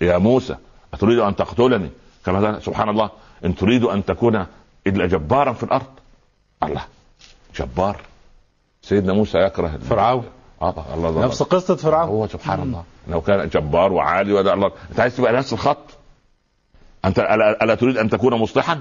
يا موسى أتريد أن تقتلني؟ كما سبحان الله إن تريد أن تكون إلا جبارا في الأرض الله. جبار. سيدنا موسى يكره فرعون. آه الله الله نفس قصة فرعون. هو سبحان الله. لو كان جبار وعالي ولا الله. أنت عايز تبقى نفس الخط؟ أنت الا, ألا تريد أن تكون مصلحا؟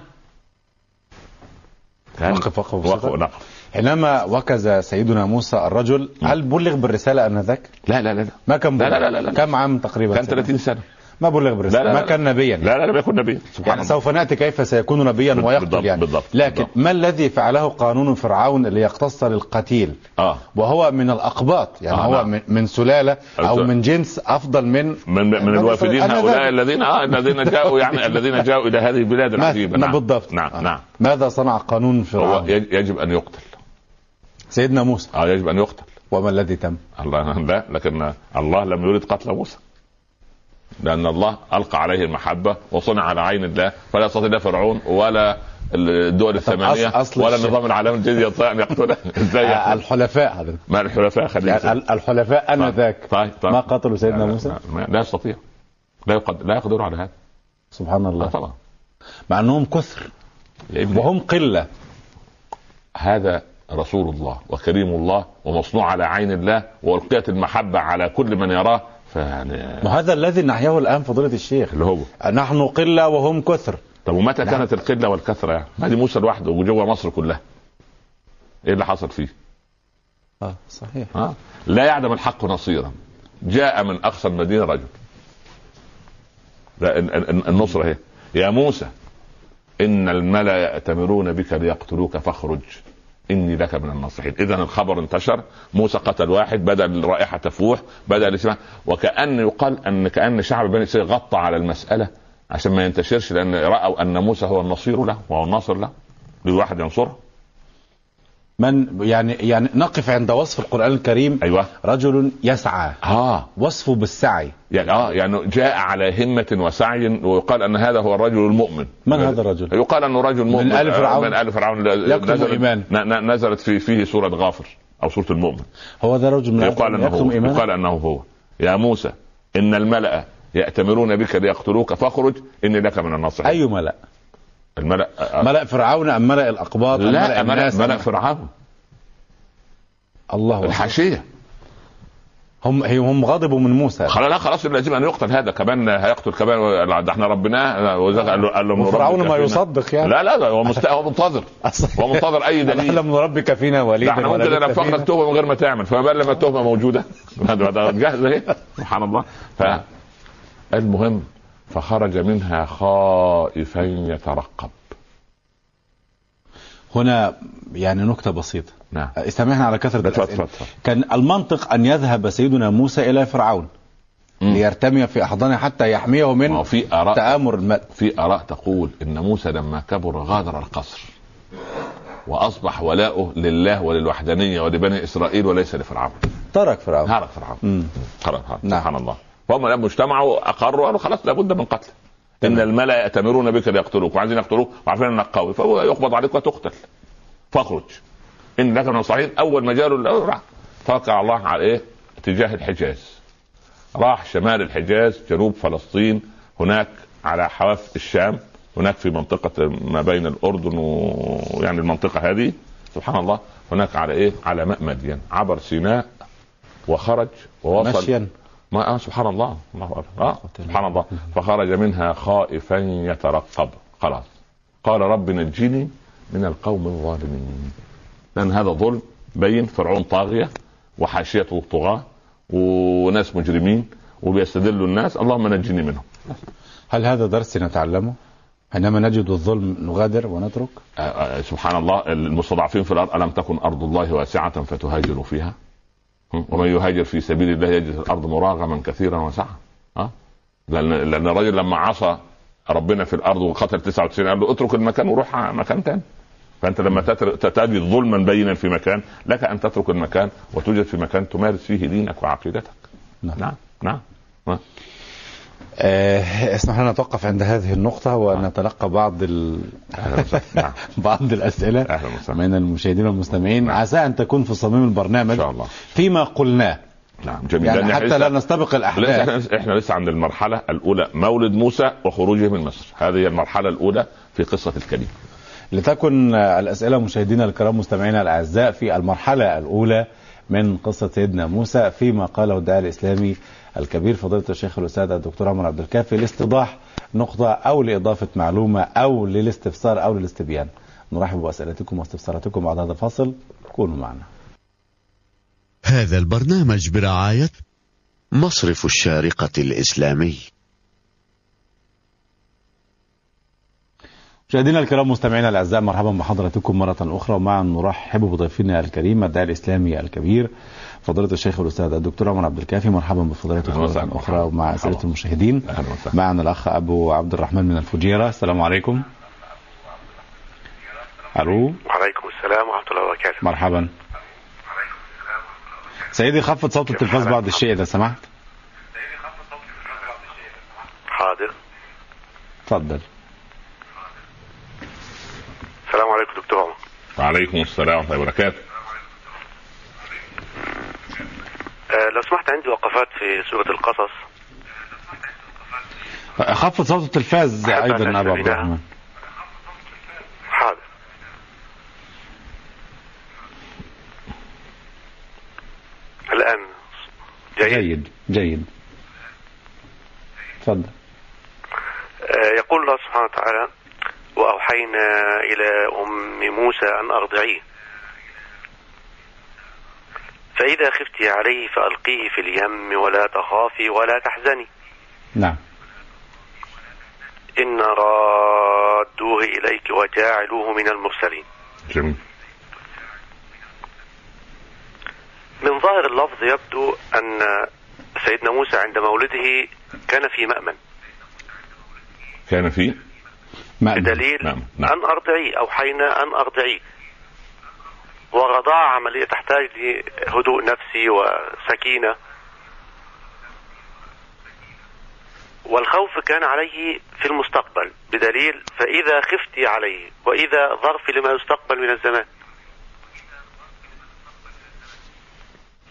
وقف وقف وقف وقف. نقف حينما وكز سيدنا موسى الرجل هل بلغ بالرسالة أنذاك؟ لا لا لا لا. ما كان لا بلغ؟ لا لا لا. كم عام تقريبا؟ كان 30 سنة. ما بلغ بالرساله لا لا ما. كان نبيا. لا لا لم يكن نبيا. سبحان يعني الله. سوف نأتي كيف سيكون نبيا بالضبط، ويقتل يعني. بالضبط، لكن بالضبط. ما الذي فعله قانون فرعون ليقتص للقتيل؟ آه. وهو من الأقباط. يعني آه، هو نعم. من, من سلالة أو من جنس أفضل من من من النبي الوافدين هؤلاء. الذين آه الذين جاءوا يعني الذين جاءوا إلى هذه البلاد ما نعم. بالضبط. نعم آه. نعم. ماذا صنع قانون هو فرعون؟ يج- يجب أن يقتل. سيدنا موسى. آه يجب أن يقتل. وما الذي تم؟ الله لا لكن الله لم يرد قتل موسى. لأن الله ألقى عليه المحبة وصنع على عين الله فلا يستطيع لا فرعون ولا الدول الثمانية أصل- أصل ولا. النظام العالمي الجديد يستطيع أن يقتله. إزاي آه،؟ الحلفاء هذا. ما الحلفاء خليل يعني ال- الحلفاء آنذاك. طيب طيب. ما قتلوا سيدنا لا- موسى؟ لا, لا, يستطيع. لا يقدر لا يقدروا على هذا. سبحان الله. طبعا. مع أنهم كثر. وهم قلة. هذا رسول الله وكريم الله ومصنوع على عين الله وألقيت المحبة على كل من يراه فيعني وهذا الذي نحياه الآن فضيلة الشيخ اللي هو نحن قلة وهم كثر طب ومتى كانت القلة والكثرة يعني؟ ما دي موسى لوحده وجوه مصر كلها. إيه اللي حصل فيه؟ آه صحيح ها؟ لا يعدم الحق نصيرا. جاء من أقصى المدينة رجل. النصرة اهي يا موسى إن الملأ يأتمرون بك ليقتلوك فاخرج إني لك من الناصحين. اذا الخبر انتشر موسى قتل واحد بدا الرائحة تفوح بدا الاسماع وكأن يقال أن كأن شعب بني إسرائيل غطى على المسألة عشان ما ينتشرش لأن رأوا أن موسى هو النصير له وهو الناصر له. لواحد ينصره. من يعني يعني نقف عند وصف القرآن الكريم. أيوه. رجل يسعى. آه. وصفه بالسعي. يعني آه يعني جاء على همة وسعي ويقال أن هذا هو الرجل المؤمن. من هذا الرجل؟ يقال أنه رجل مؤمن. آل فرعون؟ من ال فرعون نزلت, نزلت في فيه سورة غافر أو سورة المؤمن. هو ذا رجل من يقال أنه هو يقال أنه هو. يا موسى إن الملأ يأتمرون بك ليقتلوك فاخرج إني لك من الناصحين. أي ملأ؟ الملا آه، ملأ فرعون أم ملأ الأقباط لا ملأ الناس؟ ملأ أم- فرعون. الله. الحاشية. هم هم غضبوا من موسى. خلاص لا خلاص لازم أن يقتل هذا. كمان هيقتل كمان ده إحنا ربناه قال له قال ربك ما. يصدق يعني. لا لا لا هو مست... هو منتظر. هو منتظر أي دليل. لم نربك فينا وليدا إحنا ممكن بت ننفخ فينا. لك تهمه من غير ما تعمل. فما بال لما التهمه موجودة؟ ده ده جاهز اهي سبحان الله. فالمهم فخرج منها خائفا يترقب. هنا يعني نكتة بسيطة. نعم. استمعنا على الأسئلة. اتفضل كان المنطق أن يذهب سيدنا موسى إلى فرعون مم. ليرتمي في أحضانه حتى يحميه من في آراء تآمر الماء في آراء تقول إن موسى لما كبر غادر القصر وأصبح ولاؤه لله وللوحدانية ولبني إسرائيل وليس لفرعون. ترك فرعون. هارك فرعون. مم. خلاص نعم. سبحان الله. فهم اجتمعوا أقروا قالوا خلاص لابد من قتله إن. الملا يأتمرون بك ليقتلوك وعايزين يقتلوك وعارفين إنك قوي فهو يقبض عليك وتقتل. فاخرج. إن لك من الصحيحين أول ما جاله راح. توكل على الله على إيه؟ اتجاه الحجاز. راح شمال الحجاز جنوب فلسطين هناك على حواف الشام هناك في منطقة ما بين الأردن ويعني المنطقة هذه سبحان الله هناك على إيه؟ على ماء مدين عبر سيناء وخرج ووصل مشيا. ما آه سبحان الله. الله أكبر. آه سبحان الله. فخرج منها خائفا يترقب. خلاص. قال رب نجني من القوم الظالمين. لأن هذا ظلم بين فرعون طاغية وحاشيته طغاة وناس مجرمين وبيستدلوا الناس. اللهم نجني منهم. هل هذا درس نتعلمه؟ حينما نجد الظلم نغادر ونترك؟ آه، آه، سبحان الله. المستضعفين في الأرض ألم تكن أرض الله واسعة فتهاجروا فيها؟ ومن يهاجر في سبيل الله يجد الأرض مراغما كثيرا وسعه ها؟ لأن لأن الرجل لما عصى ربنا في الأرض وقتل 99 قال له اترك المكان وروح مكان ثاني فأنت لما تجد ظلما بينا في مكان لك أن تترك المكان وتوجد في مكان تمارس فيه دينك وعقيدتك. نعم. نعم. نعم. اسمح لنا نتوقف عند هذه النقطة ونتلقى بعض ال... نعم بعض الأسئلة من المشاهدين والمستمعين. عسى أن تكون في صميم البرنامج إن شاء الله. فيما قلناه. نعم جميل. يعني حتى لا نستبق لسه الأحداث إحنا لسه عند المرحلة الأولى. مولد موسى وخروجه من مصر. هذه المرحلة الأولى في قصة الكريم. لتكن الأسئلة مشاهدينا الكرام مستمعينا الأعزاء في المرحلة الأولى من قصة سيدنا موسى فيما قاله الداعي الإسلامي الكبير فضيلة الشيخ الأستاذ الدكتور عمر عبد الكافي لاستيضاح نقطة أو لإضافة معلومة أو للاستفسار أو للاستبيان. نرحب بأسئلتكم واستفساراتكم بعد هذا الفاصل. كونوا معنا. هذا البرنامج برعاية مصرف الشارقة الإسلامي. مشاهدينا الكرام مستمعينا الأعزاء مرحبا بحضراتكم مرة أخرى. ومعا نرحب بضيفنا الكريم الداعي الإسلامي الكبير فضيلة الشيخ الأستاذ الدكتور عمر عبد الكافي. مرحبا وسهلا. مرة أخرى ومع أسئلة. المشاهدين. معنا الأخ أبو عبد الرحمن من الفجيرة. السلام عليكم. ألو. وعليكم السلام ورحمة الله وبركاته. مرحبا. سيدي خفض صوت التلفاز بعض الشيء إذا سمحت. حاضر. تفضل. السلام عليكم دكتور عمر. وعليكم السلام ورحمة الله وبركاته. آه لو سمحت عندي وقفات في سورة القصص. خفض صوت التلفاز أيضا أبو عبد. الرحمن. حاضر. الآن. جيد, جيد جيد. تفضل. آه يقول الله سبحانه وتعالى وأوحينا إلى أم موسى أن أرضعيه. فإذا خفت عليه فألقيه في اليم ولا تخافي ولا تحزني. نعم. إن رادوه إليك وجاعلوه من المرسلين. جميل. من ظاهر اللفظ يبدو أن سيدنا موسى عند مولده كان في مأمن. كان في؟ ما بدليل نعم. نعم. أن أرضعيه أوحينا أن أرضعيه والرضاعة عملية تحتاج لهدوء نفسي وسكينة. والخوف كان عليه في المستقبل. بدليل فإذا خفت عليه وإذا ظرف لما يستقبل من الزمان.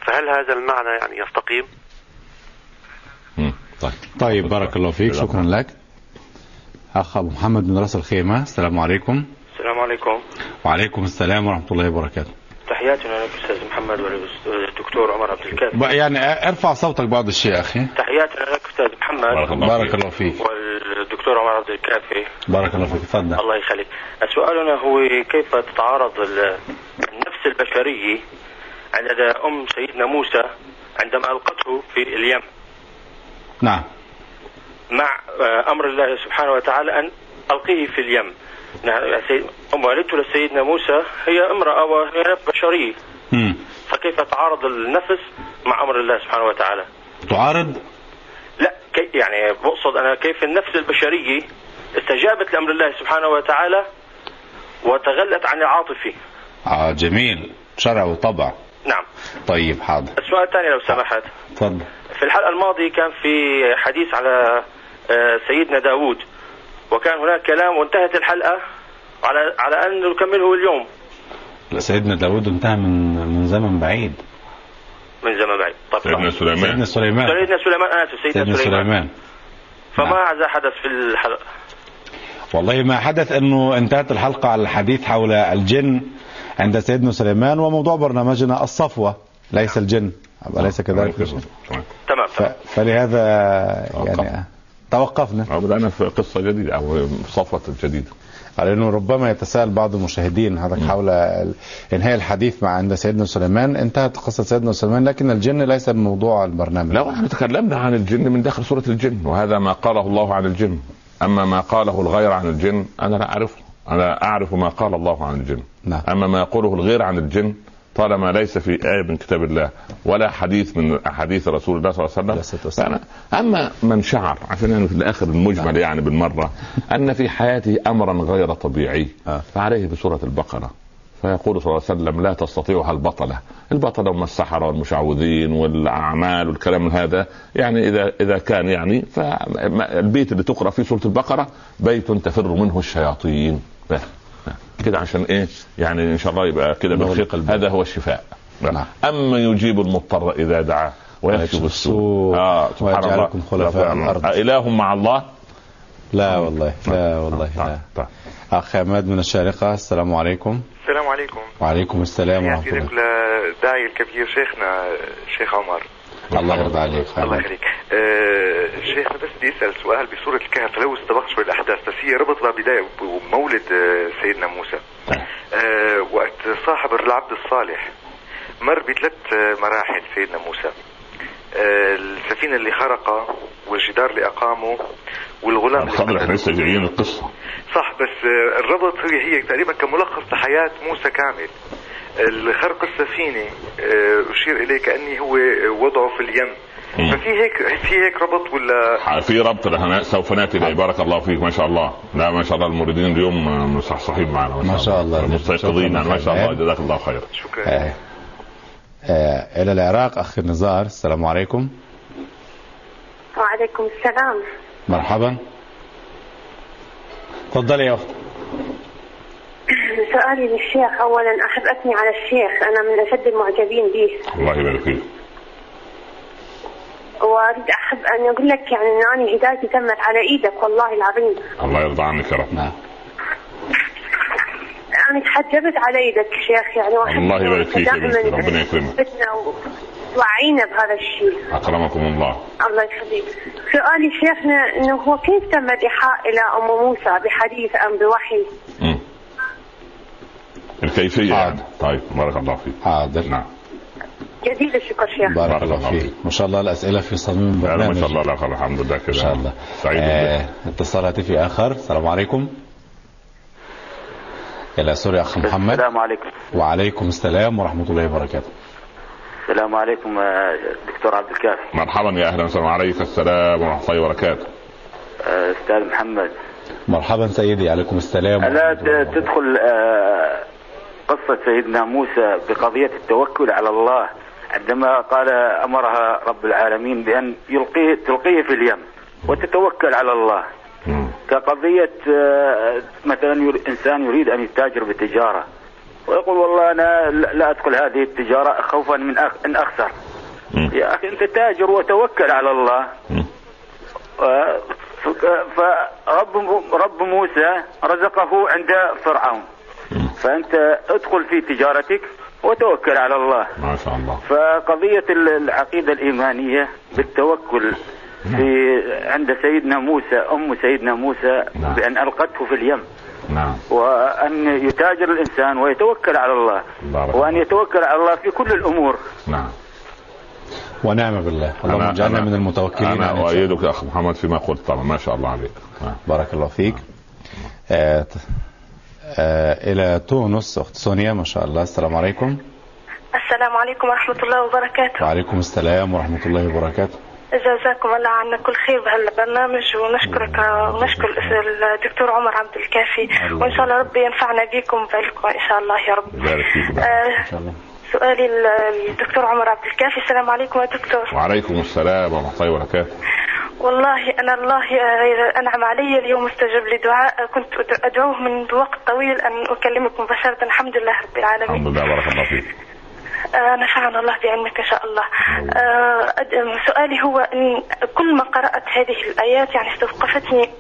فهل هذا المعنى يعني يستقيم؟ طيب. طيب بارك الله فيك. شكرا لك. أخ أبو محمد من راس الخيمة. السلام عليكم. السلام عليكم. وعليكم السلام ورحمة الله وبركاته. تحياتنا لك أستاذ محمد وللدكتور عمر عبد الكافي يعني ارفع صوتك بعض الشيء أخي. تحياتنا لك أستاذ بارك محمد بارك. الله فيك. والدكتور عمر عبد الكافي. بارك الله فيك. تفضل. الله يخليك. سؤالنا هو كيف تتعارض ال- النفس البشرية عند أم سيدنا موسى عندما ألقته في اليم؟ نعم. مع آه، أمر الله سبحانه وتعالى أن ألقيه في اليم. والدته لسيدنا موسى هي امرأة وهي بشرية. فكيف تعارض النفس مع أمر الله سبحانه وتعالى؟ تعارض؟ لا كي يعني بقصد أنا كيف النفس البشرية استجابت لأمر الله سبحانه وتعالى وتغلت عن العاطفه آه جميل. شرع وطبع. نعم. طيب حاضر. السؤال الثاني لو سمحت. تفضل. في الحلقة الماضية كان في حديث على آه، سيدنا داود وكان هناك كلام وانتهت الحلقة على على أن نكمله اليوم. لا، سيدنا داود انتهى من من زمن بعيد. من زمن بعيد. طيب سيدنا سيدنا سليمان. سليمان. سيدنا سليمان أنا آسف سيدنا, سيدنا سليمان. سليمان. فماذا حدث في الحلقة؟ والله ما حدث إنه انتهت الحلقة على الحديث حول الجن عند سيدنا سليمان وموضوع برنامجنا الصفوة. ليس الجن. اليس كذلك. تمام. ف... فلهذا. يعني توقفنا. بدأنا في قصة جديدة أو صفوة جديدة. لأنه ربما يتساءل بعض المشاهدين هذا حول إنهاء الحديث مع عند سيدنا سليمان. انتهت قصة سيدنا سليمان لكن الجن ليس بموضوع البرنامج. لو إحنا تكلمنا عن الجن من داخل سورة الجن وهذا ما قاله الله عن الجن. أما ما قاله الغير عن الجن أنا لا أعرفه. أنا أعرف ما قال الله عن الجن. نعم. أما ما يقوله الغير عن الجن طالما ليس في آية من كتاب الله ولا حديث من أحاديث رسول الله صلى الله عليه وسلم. أما من شعر عشان يعني في الآخر المجمل يعني بالمرة أن في حياته أمرا غير طبيعي آه. فعليه بسورة البقرة. فيقول صلى الله عليه وسلم لا تستطيعها البطلة، البطلة هم السحرة والمشعوذين والأعمال والكلام هذا، يعني اذا إذا كان يعني فالبيت اللي تقرأ فيه سورة البقرة بيت تفر منه الشياطين. كده عشان إيه؟ يعني إن شاء الله يبقى كده بالخير. هذا هو الشفاء. نعم. أما يجيب المضطر إذا دعاه ويكشف السوء. آه سبحان الله. خلفاء الأرض. إله مع الله؟ لا والله. لا والله. لا. طيب. طيب اخ عماد من الشارقة السلام عليكم. السلام عليكم. وعليكم السلام ورحمة الله. للداعي الكبير شيخنا شيخ عمر. الله يرضى عليك الله. يخليك آه شيخنا بس بدي أسأل سؤال بسوره الكهف. لو استبقت شوي الاحداث بس هي ربط بداية بمولد آه سيدنا موسى. آه وقت صاحب العبد الصالح مر بثلاث آه، مراحل سيدنا موسى. آه السفينة اللي خرقها والجدار اللي أقامه والغلام اللي إحنا قتله. لسه جايين القصة. صح بس آه، الربط هي هي تقريبا كملخص لحياة موسى كامل. الخرق السفينة آه، أشير إليه كأني هو وضعه في اليم. مم. ففي هيك في هيك ربط ولا؟ في ربط لهنا سوف نأتي اليه بارك الله فيك. ما شاء الله. لا ما شاء الله الموردين اليوم مصحصحين معنا. ما شاء الله. مستيقظين. يعني ما شاء الله. خير. جزاك الله خير. شكرا. آه. آه. إلى العراق اخ النزار. السلام عليكم. وعليكم السلام. مرحبا. تفضلي يا أخت. سؤالي للشيخ. اولا احب اثني على الشيخ. أنا من أشد المعجبين به الله يبارك فيك. وأريد أحب أن أقول لك يعني إن أنا هدايتي تمت على إيدك والله العظيم. الله يرضى عنك يا رب. نعم. أنا تحجبت على إيدك شيخ يعني وأحب الله يبارك فيك يا بنتي، دائما ربنا يكرمك. وتوعينا بهذا الشيء. أكرمكم الله. الله يخليك. سؤالي شيخنا إنه هو كيف تم الايحاء إلى أم موسى بحديث أم بوحي؟ الكيفية حاضر. يعني طيب بارك الله فيك. حاضر. نعم. جزيل الشكر شيخ. بارك الله فيك. ما شاء الله الأسئلة في صميم لا ما شاء الله لا خير الحمد لله كده. ان شاء الله. سعيد آه. اتصال هاتفي آخر. السلام عليكم. إلى سوريا أخ محمد. السلام عليكم. وعليكم السلام ورحمة الله وبركاته. السلام عليكم آه، دكتور عبد الكافي. مرحبا يا أهلا وسهلا. عليك السلام ورحمة الله وبركاته. آه، أستاذ محمد. مرحبا سيدي عليكم السلام الا. تدخل آه، قصة سيدنا موسى بقضية التوكل على الله عندما قال أمرها رب العالمين بأن يلقيه تلقيه في اليم وتتوكل على الله. مم. كقضية آه، مثلا إنسان يريد أن يتاجر بتجارة ويقول والله أنا لا أدخل هذه التجارة خوفا من أخ... إن أخسر. مم. يا أخي أنت تاجر وتوكل على الله. فرب رب موسى رزقه عند فرعون. فأنت ادخل في تجارتك وتوكل على الله. ما شاء الله. فقضية ال- العقيدة الإيمانية بالتوكل في عند سيدنا موسى أم سيدنا موسى نعم. بأن ألقته في اليم. نعم. وأن يتاجر الإنسان ويتوكل على الله. بارك وأن. يتوكل على الله في كل الأمور. نعم. ونعم بالله. اللهم اجعلنا من المتوكلين. الإنسان. أؤيدك يا أخ محمد فيما قلت طبعا ما شاء الله عليك. نعم. بارك الله فيك. ت- آه إلى تونس أخت سونيا ما شاء الله. السلام عليكم. السلام عليكم ورحمة الله وبركاته. وعليكم السلام ورحمة الله وبركاته. جزاكم الله عنا كل خير بهالبرنامج ونشكرك ونشكر الدكتور عمر عبد الكافي. وإن شاء الله ربي ينفعنا بكم وبعلكم إن شاء الله يا رب. يبارك فيك. آه، إن شاء الله. سؤالي الدكتور عمر عبد الكافي. السلام عليكم يا دكتور. وعليكم السلام ورحمة الله وبركاته. والله أنا الله أنعم علي اليوم استجاب لي دعاء كنت أد- أدعوه من وقت طويل أن أكلمكم. مباشره الحمد لله رب العالمين. الحمد لله بارك الله فيك. نفعنا الله بعلمك إن شاء الله آه، سؤالي هو إن كل ما قرأت هذه الآيات يعني استوقفتني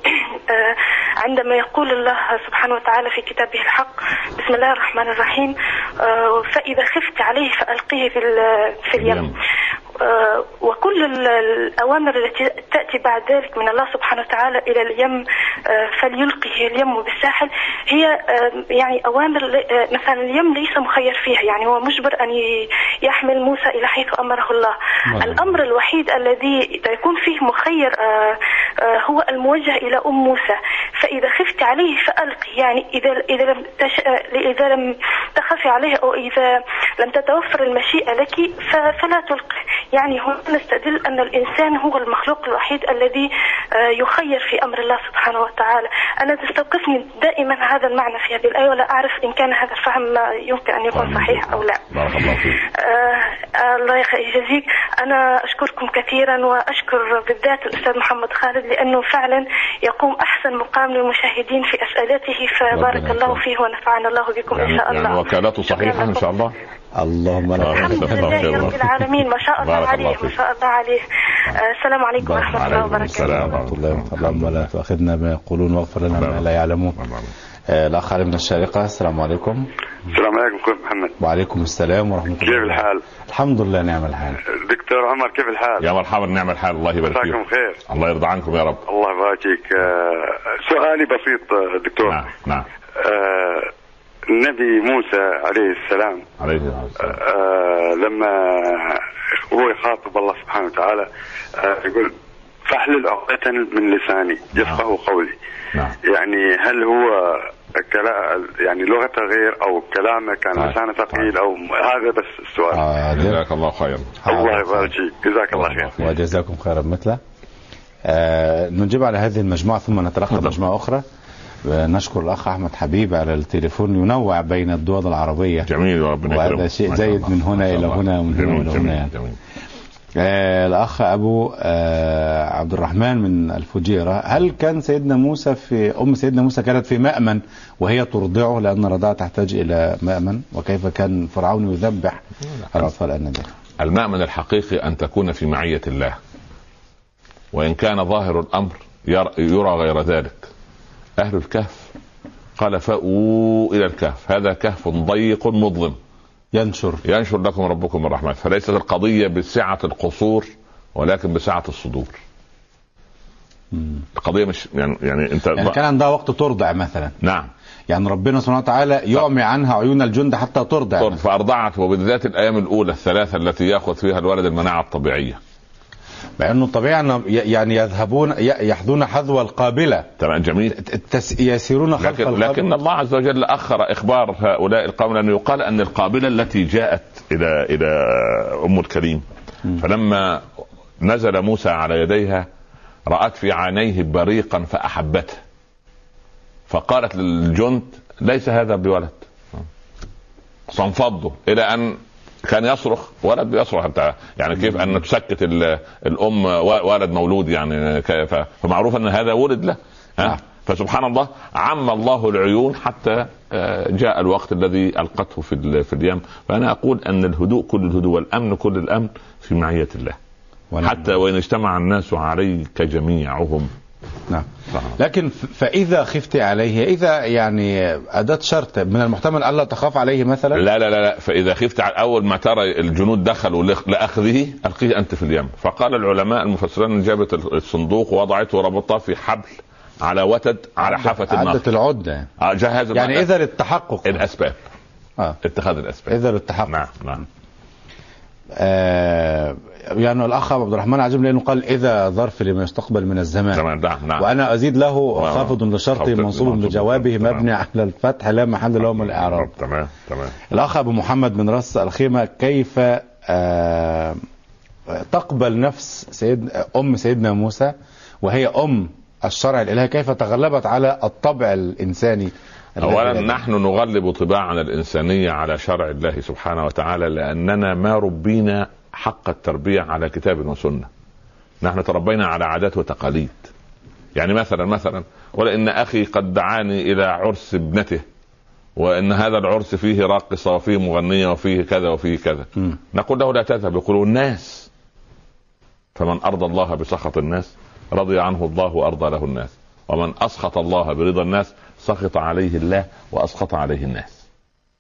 آه، عندما يقول الله سبحانه وتعالى في كتابه الحق بسم الله الرحمن الرحيم آه، فإذا خفت عليه فألقيه في ال- في اليم. آه، وكل ال- الأوامر التي تأتي بعد ذلك من الله سبحانه وتعالى إلى اليم آه، فليلقه اليم بالساحل هي آه، يعني أوامر آه، مثلا اليم ليس مخير فيها يعني هو مجبر أن يحمل موسى إلى حيث أمره الله نعم. الأمر الوحيد الذي يكون فيه مخير آه، آه، هو الموجه إلى أم موسى. فإذا خفت عليه فألقي يعني إذا إذا لم تش... آه، إذا لم تخف تخافي عليه أو إذا لم تتوفر المشيئة لك فلا تلقي يعني هنا نستدل أن الإنسان هو المخلوق الوحيد الذي آه، يخير في أمر الله سبحانه وتعالى. أنا تستوقفني دائما هذا المعنى في هذه الآية ولا أعرف إن كان هذا الفهم آه، يمكن أن يكون صحيح أو لا. بارك الله فيك. آه آه، الله يجزيك. أنا أشكركم كثيرا وأشكر بالذات الأستاذ محمد خالد لأنه فعلا يقوم أحسن مقام للمشاهدين في أسئلته فبارك الله. فيه ونفعنا الله بكم إن يعني, شاء يعني الله. وكالته صحيحة إن شاء الله. اللهم لك الحمد الله لله. رب العالمين. ما شاء الله عليه ما. شاء الله عليه. آه، السلام عليكم ورحمة الله وبركاته. السلام ورحمة الله وبركاته اللهم لا تؤاخذنا بما يقولون واغفر لنا ما لا يعلمون. آه، الأخ علي من الشارقة السلام عليكم. السلام عليكم كيف محمد؟ وعليكم السلام ورحمة الله. كيف الحال؟ الحمد لله نعم الحال. دكتور عمر كيف الحال؟ يا مرحبا نعم الحال. الله يبارك مساكم فيك خير. الله يرضى عنكم يا رب. الله يبارك فيك آه، سؤالي بسيط آه، دكتور. نعم نعم. آه، النبي موسى عليه السلام عليه الصلاة والسلام. آه، لما هو يخاطب الله سبحانه وتعالى آه، يقول فاحلل عقدة من لساني؟ يفقه قولي. نعم. يعني هل هو كلا يعني لغته غير أو كلامه كان طيب. لسانه ثقيل أو هذا بس السؤال. حاضر جزاك الله خيرا. الله يبارك فيك. جزاك الله خير. وجزاكم خيرا مثله. آه نجيب على هذه المجموعة ثم نتلقى تفضل. مجموعة أخرى. آه، نشكر الأخ أحمد حبيب على التليفون ينوع بين الدول العربية. جميل وربنا وهذا يكرمك. شيء شاء زايد الله. من هنا إلى. هنا ومن هنا جميل جميل هنا. يعني. جميل. آه الأخ أبو آه عبد الرحمن من الفجيرة. هل كان سيدنا موسى في أم سيدنا موسى كانت في مأمن وهي ترضعه لأن الرضاعة تحتاج إلى مأمن؟ وكيف كان فرعون يذبح الأطفال النبي؟ المأمن الحقيقي أن تكون في معية الله. وإن كان ظاهر الأمر ير- يرى غير ذلك. أهل الكهف قال فأووا إلى الكهف. هذا كهف ضيق مظلم. ينشر. ينشر لكم ربكم من رحمته فليست القضية بسعة القصور ولكن بسعة الصدور. القضية مش يعني يعني أنت يعني كان عندها وقت ترضع مثلا. نعم. يعني ربنا سبحانه وتعالى يعمي عنها عيون الجند حتى ترضع طب فأرضعت وبالذات الأيام الأولى الثلاثة التي يأخذ فيها الولد المناعة الطبيعية. مع إنه طبيعي يعني يذهبون يحذون حذو القابلة. تمام جميل. يسيرون خلف لكن القابلة. لكن الله عز وجل أخر إخبار هؤلاء القوم لأنه يقال أن القابلة التي جاءت إلى إلى أم الكريم. فلما نزل موسى على يديها رأت في عينيه بريقا فأحبته. فقالت للجند ليس هذا بولد. فانفضوا إلى أن كان يصرخ ولد بيصرخ حتى يعني كيف أن تسكت ال- الأم ولد مولود يعني كيف؟ فمعروف أن هذا ولد له نعم. ها فسبحان الله عم الله العيون حتى آه، جاء الوقت الذي ألقته في في اليم. فأنا أقول أن الهدوء كل الهدوء والأمن كل الأمن في معية الله. حتى وإن اجتمع الناس عليك جميعهم. نعم. لكن ف- فإذا خفت عليه إذا يعني اداه شرط من المحتمل ألا تخاف عليه مثلا؟ لا لا لا لا. فإذا خفت على أول ما ترى الجنود دخلوا لأخ- لأخذه ألقيه أنت في اليم. فقال العلماء المفسرين جابت الصندوق ووضعته وربطها في حبل على وتد على حافة النهر عدت يعني, آه، جهز يعني إذا للتحقق. الأسباب. آه. اتخاذ الأسباب. إذا للتحقق. نعم نعم. آه يعني الأخ عبد الرحمن عجب لأنه قال إذا ظرف لما يستقبل من الزمان. تمام نعم نعم. وأنا أزيد له. خافض لشرط خافض منصوب تمام. مبني على الفتح لا محل له من الإعراب. تمام تمام. الأخ أبو محمد من رأس الخيمة كيف آه تقبل نفس سيد أم سيدنا موسى وهي أم الشرع الإلهي؟ كيف تغلبت على الطبع الإنساني؟ اولا؟ نحن نغلب طباعنا الإنسانية على شرع الله سبحانه وتعالى لأننا ما ربينا حق التربية على كتاب وسنة. نحن تربينا على عادات وتقاليد. يعني مثلا مثلا ولان أخي قد دعاني إلى عرس ابنته وإن هذا العرس فيه راقصة وفيه مغنية وفيه كذا وفيه كذا. مم. نقول له لا تذهب يقولون الناس. فمن أرضى الله بسخط الناس رضي عنه الله وأرضى له الناس. ومن أسخط الله برضا الناس سخط عليه الله وأسخط عليه الناس.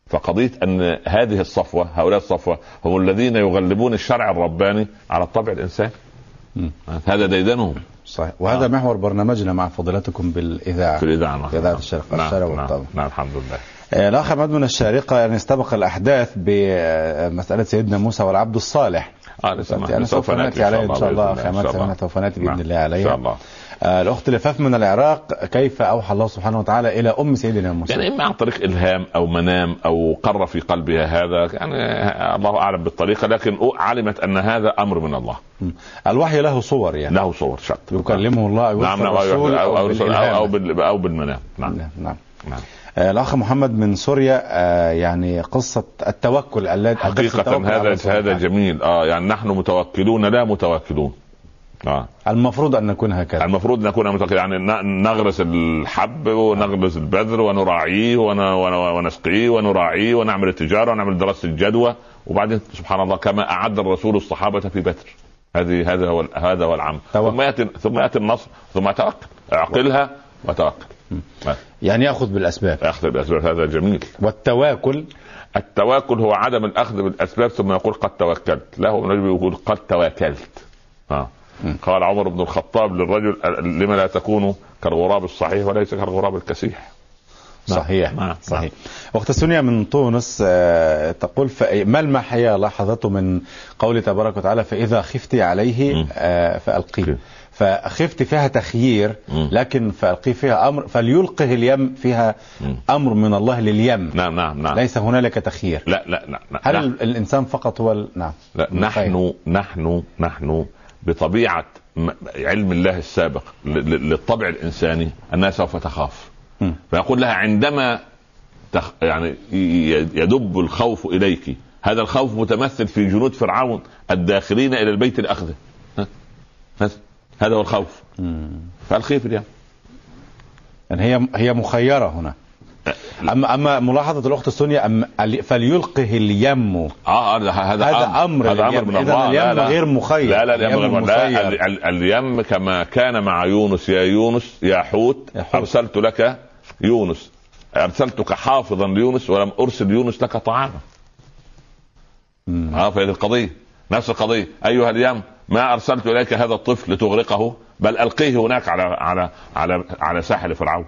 فقضية أن هذه الصفوة هؤلاء الصفوة هم الذين يغلبون الشرع الرباني على الطبع الإنساني. هذا ديدنهم. صحيح. وهذا آه. محور برنامجنا مع فضيلتكم بالإذاعة. في الإذاعة نعم. إذاعة الشرق نعم. الشرق نعم, نعم الحمد لله. آه، الأخ عماد من الشارقة يعني استبق الأحداث بمسألة سيدنا موسى والعبد الصالح. آه لسه يعني سوف نأتي عليه إن شاء الله عماد شاء الله. سوف نأتي بإذن نعم. الله عليه إن شاء الله. الأخت لفاف من العراق كيف أوحى الله سبحانه وتعالى إلى أم سيدنا موسى؟ يعني إما عن طريق إلهام أو منام أو قر في قلبها هذا يعني الله أعلم بالطريقة لكن علمت أن هذا أمر من الله. الوحي له صور يعني. له صور شط. يكلمه الله أو نعم نعم أو, أو. أو, أو, بال- أو بالمنام. نعم. نعم نعم. نعم. آه، الأخ محمد من سوريا آه، يعني قصة التوكل الذي حقيقة التوكل هذا هذا. جميل. آه يعني نحن متوكلون لا متواكلون آه. المفروض أن نكون هكذا. المفروض نكون متوكلين يعني نغرس الحب ونغرس البذر ونراعيه ون- ون- ونسقيه ونراعيه ونعمل التجارة ونعمل دراسة الجدوى. وبعدين سبحان الله كما أعد الرسول الصحابة في بدر. هذه هذا هو هذا هو العمل. ثم ياتي ثم يأتي النصر ثم توكل اعقلها وتوكل يعني يأخذ بالأسباب. اخذ بالأسباب هذا جميل. والتواكل. التواكل هو عدم الأخذ بالأسباب ثم يقول قد توكلت. له يقول قد تواكلت ها قال عمر بن الخطاب للرجل لما لا تكون كالغراب الصحيح وليس كالغراب الكسيح نعم. صحيح نعم. صحيح أخت سونيا من تونس آه، تقول ما المحيا لاحظته من قوله تبارك وتعالى فإذا خفت عليه. آه، فألقيه okay. فخفت فيها تخيير. لكن فألقيه فيها أمر فليلقه اليم فيها. أمر من الله لليم نعم نعم نعم ليس هنالك تخيير لا لا لا, لا. هل لا. ال- الإنسان فقط هو نعم لا المخير. نحن نحن نحن بطبيعة علم الله السابق للطبع الإنساني أنها سوف تخاف. فيقول لها عندما تخ يعني يدب الخوف إليك هذا الخوف متمثل في جنود فرعون الداخلين إلى البيت لاخذه؟ بس. هذا هو الخوف في اليم يعني هي هي مخيرة هنا اما أما ملاحظة الأخت سونيا أم فليلقه اليم آه هذا هذا هذا أمر هذا. أمر من الله اليم لا لا. غير مخير. لا لا اليم غير لا اليم كما كان مع يونس يا يونس يا حوت يا حوت. أرسلت لك يونس أرسلتك حافظا ليونس ولم أرسل يونس لك طعاما. آه فهذه القضية نفس القضية أيها اليم ما أرسلت إليك هذا الطفل لتغرقه بل ألقيه هناك على على على على ساحل فرعون.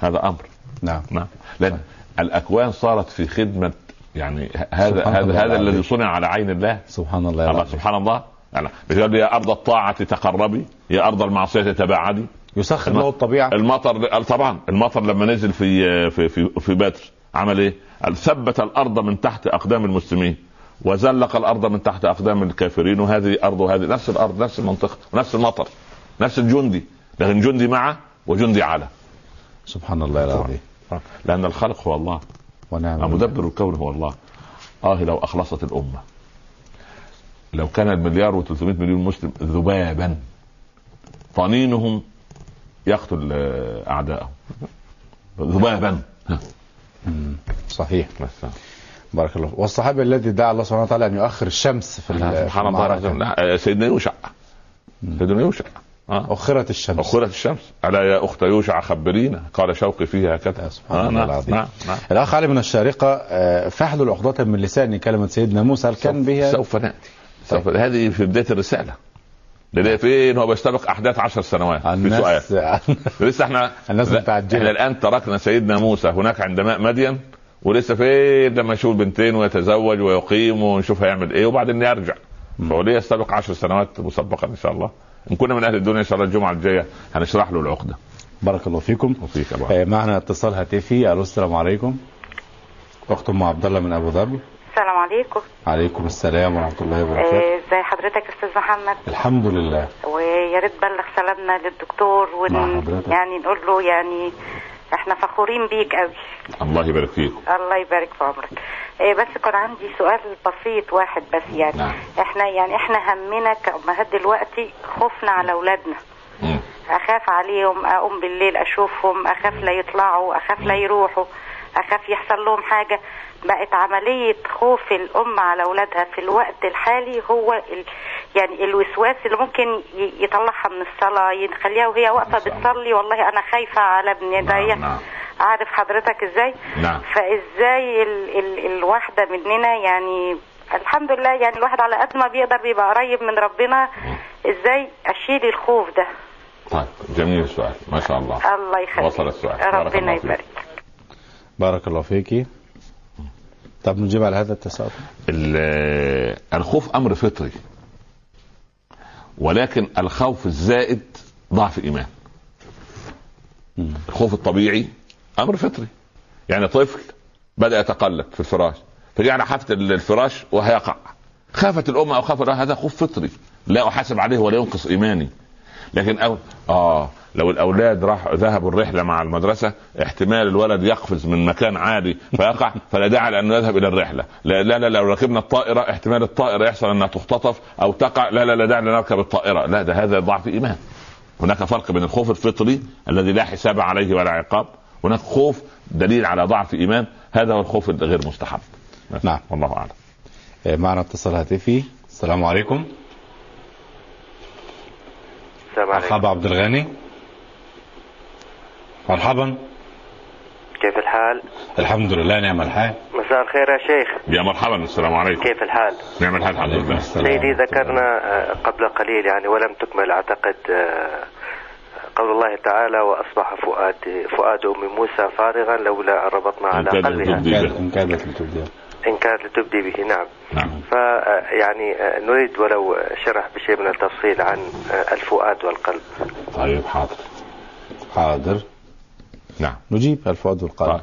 هذا أمر نعم. نعم. لأن الأكوان صارت في خدمة يعني هذا هذا هذا. الذي صنع على عين الله. سبحان الله يا الله. سبحان الله. يعني يا أرض الطاعة تقربي يا أرض المعصية تباعدي. يسخر له الطبيعة. المطر طبعا المطر لما نزل في في في, في بدر عمل إيه؟ ثبت الأرض من تحت أقدام المسلمين وزلق الأرض من تحت أقدام الكافرين وهذه أرض وهذه نفس الأرض نفس المنطقة نفس المطر نفس الجندي لكن جندي معه وجندي على. سبحان الله العظيم. لأن الخالق هو الله. ونعم مدبر الكون هو الله. آه لو أخلصت الأمة. لو كان المليار و300 مليون مسلم ذبابا طنينهم يقتل آه، اعدائهم ذبابا. صحيح. بس بارك الله والصحابي الذي دعا الله سبحانه وتعالى أن يؤخر الشمس في سبحان الله سيدنا يوشع. سيدنا يوشع. آه. أخرت الشمس. أخرت الشمس. ألا يا أخت يوشع خبرينا. قال شوقي فيها هكذا. سبحان الله نعم، العظيم. نعم نعم. الأخ علي من الشارقة آه، فاحلل عقدة من لساني كلمة سيدنا موسى هل كان بها؟ سوف نأتي. سوف هذه في بداية الرسالة. لأن فين؟ هو بيستبق أحداث عشر سنوات في سؤال. لسه إحنا الناس. إحنا الآن تركنا سيدنا موسى هناك عند ماء مدين ولسه فين؟ لما يشوف بنتين ويتزوج ويقيم ونشوف هيعمل إيه وبعدين يرجع. فهو ليه يستبق عشر سنوات مسبقا إن شاء الله؟ إن كنا من أهل الدنيا إن شاء الله الجمعة الجاية هنشرح له العقدة. بارك الله فيكم. وفيك أبو آه، معنا اتصال هاتفي. ألو السلام عليكم. أخت أم عبد الله من أبو ظبي. السلام عليكم. عليكم السلام ورحمة الله وبركاته. آه، ازي حضرتك يا أستاذ محمد؟ الحمد لله. ويا ريت بلغ سلامنا للدكتور ون... يعني نقول له يعني إحنا فخورين بيك قوي. الله يبارك فيك. الله يبارك في عمرك. آه، بس كان عندي سؤال بسيط واحد بس يعني. نعم. إحنا يعني إحنا همنا كأمهات دلوقتي خوفنا على أولادنا. أخاف عليهم أقوم بالليل أشوفهم أخاف لا يطلعوا أخاف لا يروحوا. أخاف يحصل لهم حاجة. بقت عملية خوف الأم على أولادها في الوقت الحالي هو ال... يعني الوسواس اللي ممكن يطلعها من الصلاة يخليها وهي واقفة بتصلي. والله أنا خايفة على ابني ده. نعم، نعم. عارف حضرتك إزاي؟ نعم. فإزاي ال... ال... الواحدة مننا يعني الحمد لله يعني الواحد على قد ما بيقدر بيبقى قريب من ربنا. إزاي أشيل الخوف ده؟ طيب جميل السؤال. ما شاء الله. الله يخليك. وصل السؤال. ربنا. يبارك. بارك الله فيكي. طب نجيب على هذا التساؤل. ال- الخوف أمر فطري ولكن الخوف الزائد ضعف إيمان. الخوف الطبيعي أمر فطري. يعني طفل بدأ يتقلب في الفراش فجاء على حافه الفراش وهيقع خافت الام أو خاف هذا خوف فطري. لا أحاسب عليه ولا ينقص إيماني. لكن أو آه لو الأولاد راح ذهبوا الرحلة مع المدرسة احتمال الولد يقفز من مكان عالي فيقع فلا داعي لأنه يذهب إلى الرحلة. لا لا, لا لو ركبنا الطائرة احتمال الطائرة يحصل أنها تختطف أو تقع لا لا لا داعي لنركب الطائرة. لا ده هذا ضعف إيمان. هناك فرق بين الخوف الفطري الذي لا حساب عليه ولا عقاب هناك خوف دليل على ضعف إيمان هذا هو الخوف الغير مستحب. نعم. والله أعلم. آه، معنا اتصال هاتفي. السلام عليكم. السلام عليكم. مرحبا عبد الغني. مرحبا. كيف الحال؟ الحمد لله نعم الحال. مساء الخير يا شيخ. يا مرحبا السلام عليكم. كيف الحال؟ نعم الحال الحمد لله. سيدي ذكرنا آه، قبل قليل يعني ولم تكمل أعتقد آه، قول الله تعالى وأصبح فؤاد فؤاد أم موسى فارغا لولا أن ربطنا على قلبها. إن كادت لتبدي إن كانت لتبدي به نعم. نعم. ف يعني آه، نريد ولو شرح بشيء من التفصيل عن الفؤاد والقلب. طيب حاضر. حاضر. نعم. نجيب الفؤاد والقلب.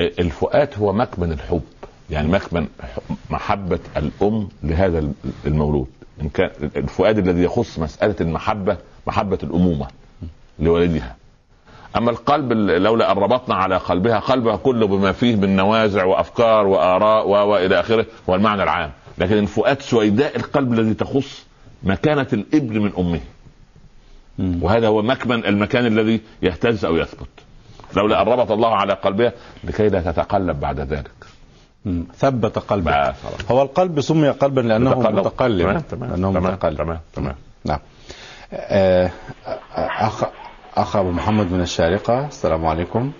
الفؤاد هو مكمن الحب يعني مكمن محبة الأم لهذا المولود. إن كان الفؤاد الذي يخص مسألة المحبة محبة الأمومة لولدها. أما القلب لولا أن ربطنا على قلبها قلبها كله بما فيه من نوازع وأفكار وآراء وإلى آخره هو المعنى العام. لكن الفؤاد سويداء القلب الذي تخص مكانة الإبن من أمه. وهذا هو مكمن المكان الذي يهتز أو يثبت. لولا أن ربط الله على قلبها لكي لا تتقلب بعد ذلك. مم. ثبت قلبك. هو القلب سمي قلبا لأنه تقلب. متقلب. تمام تمام لأنه تمام متقلب. تمام تمام. نعم. آه، أخ أخ أبو محمد من الشارقة. السلام عليكم.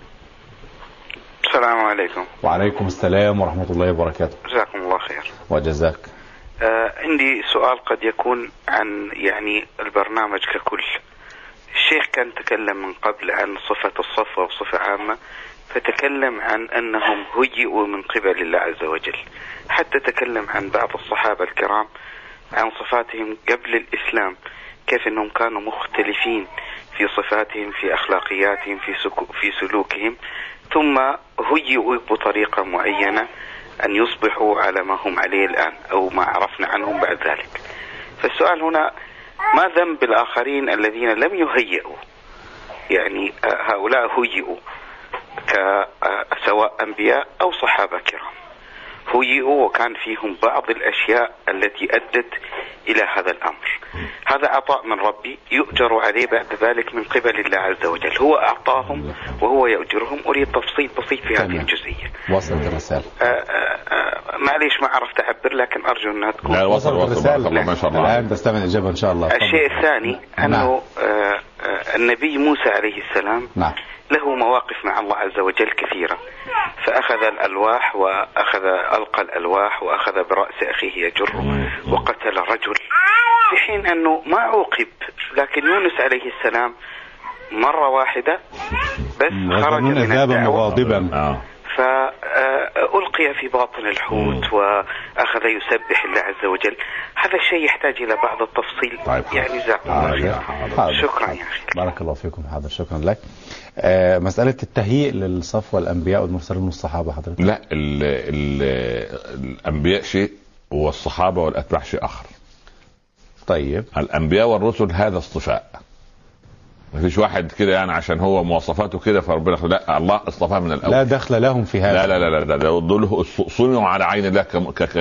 السلام عليكم. وعليكم السلام ورحمة الله وبركاته. جزاكم الله خير. وجزاك. آه عندي سؤال قد يكون عن يعني البرنامج ككل. الشيخ كان تكلم من قبل عن صفة الصفوة بصفة عامة فتكلم عن أنهم هيئوا من قبل الله عز وجل. حتى تكلم عن بعض الصحابة الكرام عن صفاتهم قبل الإسلام كيف أنهم كانوا مختلفين في صفاتهم في أخلاقياتهم في, سكو في سلوكهم. ثم هيئوا بطريقة معينة أن يصبحوا على ما هم عليه الآن أو ما عرفنا عنهم بعد ذلك. فالسؤال هنا ما ذنب الآخرين الذين لم يهيئوا؟ يعني آه، هؤلاء هيئوا آه، سواء أنبياء أو صحابة كرام. هيئوا وكان فيهم بعض الأشياء التي أدت إلى هذا الأمر. هذا عطاء من ربي يؤجر عليه بعد ذلك من قبل الله عز وجل. هو أعطاهم وهو يؤجرهم. أريد تفصيل بسيط في هذه. الجزئية. وصلت الرساله آه، آه، آه، معليش ما عرفت أعبر لكن أرجو أنها تكون لا وصل الله ما شاء الله. الآن تستمع الإجابة إن شاء الله. الشيء. الثاني أنه آه، آه، النبي موسى عليه السلام نعم. له مواقف مع الله عز وجل كثيرة فأخذ الألواح وأخذ ألقى الألواح وأخذ برأس أخيه يجره وقتل رجل في حين أنه ما عوقب لكن يونس عليه السلام مرة واحدة بس خرج من الدعوة آه. فألقي في باطن الحوت وأخذ يسبح الله عز وجل هذا الشيء يحتاج إلى بعض التفصيل طيب،. يعني جزاكم الله خير حاضر. حاضر. شكرا. يا أخي بارك الله فيكم حاضر شكرا لك آه، مسألة التهيئ للصفوة الأنبياء والمرسلين والصحابة حضرتك؟ لا ال ال الأنبياء شيء والصحابة والأتباع شيء آخر. طيب. الأنبياء والرسل هذا اصطفاء. ما فيش واحد كده يعني عشان هو مواصفاته كده فربنا لا الله اصطفاه من الأول. لا دخل لهم في هذا. لا لا لا لا, لا دول صنعوا على عين الله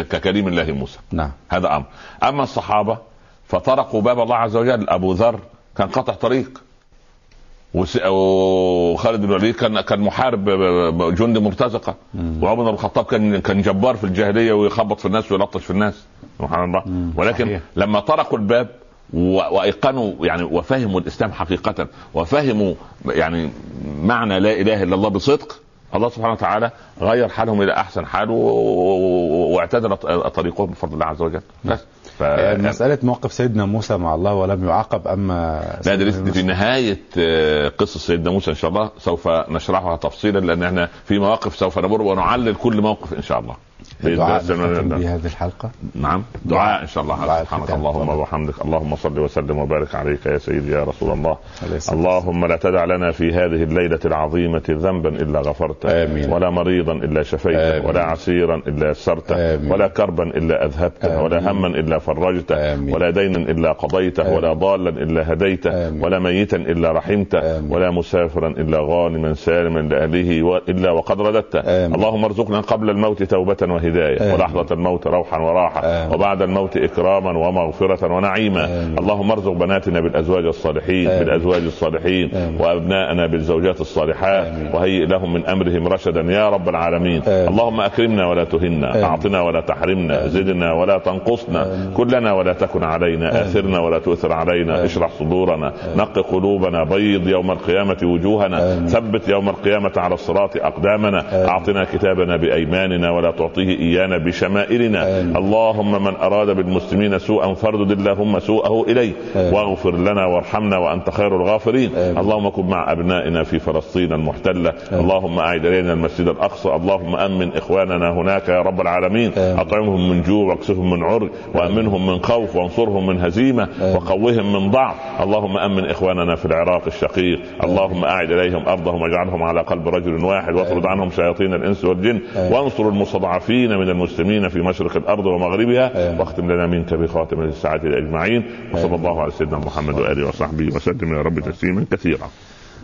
ككريم الله موسى. نعم. هذا أمر. أما الصحابة فطرقوا باب الله عز وجل. أبو ذر كان قطع طريق. وخالد بن الوليد كان كان محارب جندي مرتزقة. وعمر بن الخطاب كان كان جبار في الجاهلية ويخبط في الناس ويلطش في الناس. سبحان الله. ولكن صحيح. لما طرقوا الباب وأيقنوا يعني وفهموا الإسلام حقيقة وفهموا يعني معنى لا إله إلا الله بصدق الله سبحانه وتعالى غير حالهم إلى أحسن حال واعتدل طريقهم بفضل الله عز وجل. بس. ف... مسألة موقف سيدنا موسى مع الله ولم يعاقب أما لا ده لسه في نهاية آه، قصة سيدنا موسى إن شاء الله سوف نشرحها تفصيلا لأن إحنا في مواقف سوف نمر ونعلل كل موقف إن شاء الله. دعاء بهذه الحلقة نعم دعاء إن شاء الله سبحانك. اللهم. وبحمدك اللهم صل وسلم وبارك عليك يا سيدي يا رسول الله اللهم لا تدع لنا في هذه الليلة العظيمة ذنبا إلا غفرته آمين. ولا مريضا إلا شفيته آمين. ولا عسيرا إلا يسرته. ولا كربا إلا أذهبته ولا. هما إلا فرجته آمين. ولا دينا إلا قضيته آمين. ولا ضالا إلا هديته آمين. ولا ميتا إلا رحمته آمين. ولا مسافرا إلا غانما سالما لأهله إلا وقد رددته آمين. اللهم ارزقنا قبل الموت توبة وهداية آمين. ولحظة الموت روحا وراحة آمين. وبعد الموت اكراما ومغفرة ونعيما آمين. اللهم ارزق بناتنا بالأزواج الصالحين آمين. بالأزواج الصالحين آمين. وأبناءنا بالزوجات الصالحات آمين. وهيئ لهم من أمرهم رشدا يا رب العالمين آمين. اللهم أكرمنا ولا تهنا آمين. أعطنا ولا تحرمنا آمين. زدنا ولا تنقصنا آمين. كلنا ولا تكن علينا آمين. أثرنا ولا تؤثر علينا آمين. اشرح صدورنا نق قلوبنا بيض يوم القيامة وجوهنا آمين. ثبت يوم القيامة على الصراط أقدامنا آمين. أعطنا كتابنا بأيماننا ولا تعطيه ايانا بشمائلنا. آمين. اللهم من أراد بالمسلمين سوءا فاردد اللهم سوءه اليه آمين. واغفر لنا وارحمنا وأنت خير الغافرين. آمين. اللهم كن مع أبنائنا في فلسطين المحتلة. اللهم أعد الينا المسجد الأقصى. اللهم أمن إخواننا هناك يا رب العالمين. آمين. أطعمهم من جوع واكسفهم من عري وأمنهم من خوف وانصرهم من هزيمة. آمين. وقوهم من ضعف. اللهم أمن إخواننا في العراق الشقيق. اللهم أعد إليهم أرضهم واجعلهم على قلب رجل واحد. واطرد عنهم شياطين الإنس والجن. آمين. وانصر المستضعفين من المسلمين في مشرق الأرض ومغربها آمين. واختم لنا منك بخاتمه السعاده اجمعين وصلى الله على سيدنا محمد وآله وصحبه وسلم يا رب تسليما كثيرا.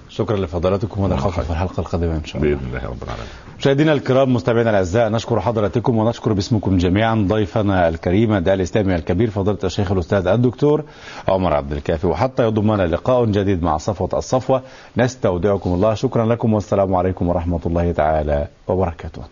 شكرا لفضلاتكم ونلقاكم في الحلقة القادمة إن شاء الله. بإذن الله رب العالمين. مشاهدينا الكرام مستمعينا الأعزاء نشكر حضراتكم ونشكر باسمكم جميعا ضيفنا الكريم الداعي الإسلامي الكبير فضيلة الشيخ الأستاذ الدكتور عمر عبد الكافي. وحتى يضمنا لقاء جديد مع صفوة الصفوة نستودعكم الله. شكرا لكم والسلام عليكم ورحمة الله تعالى وبركاته.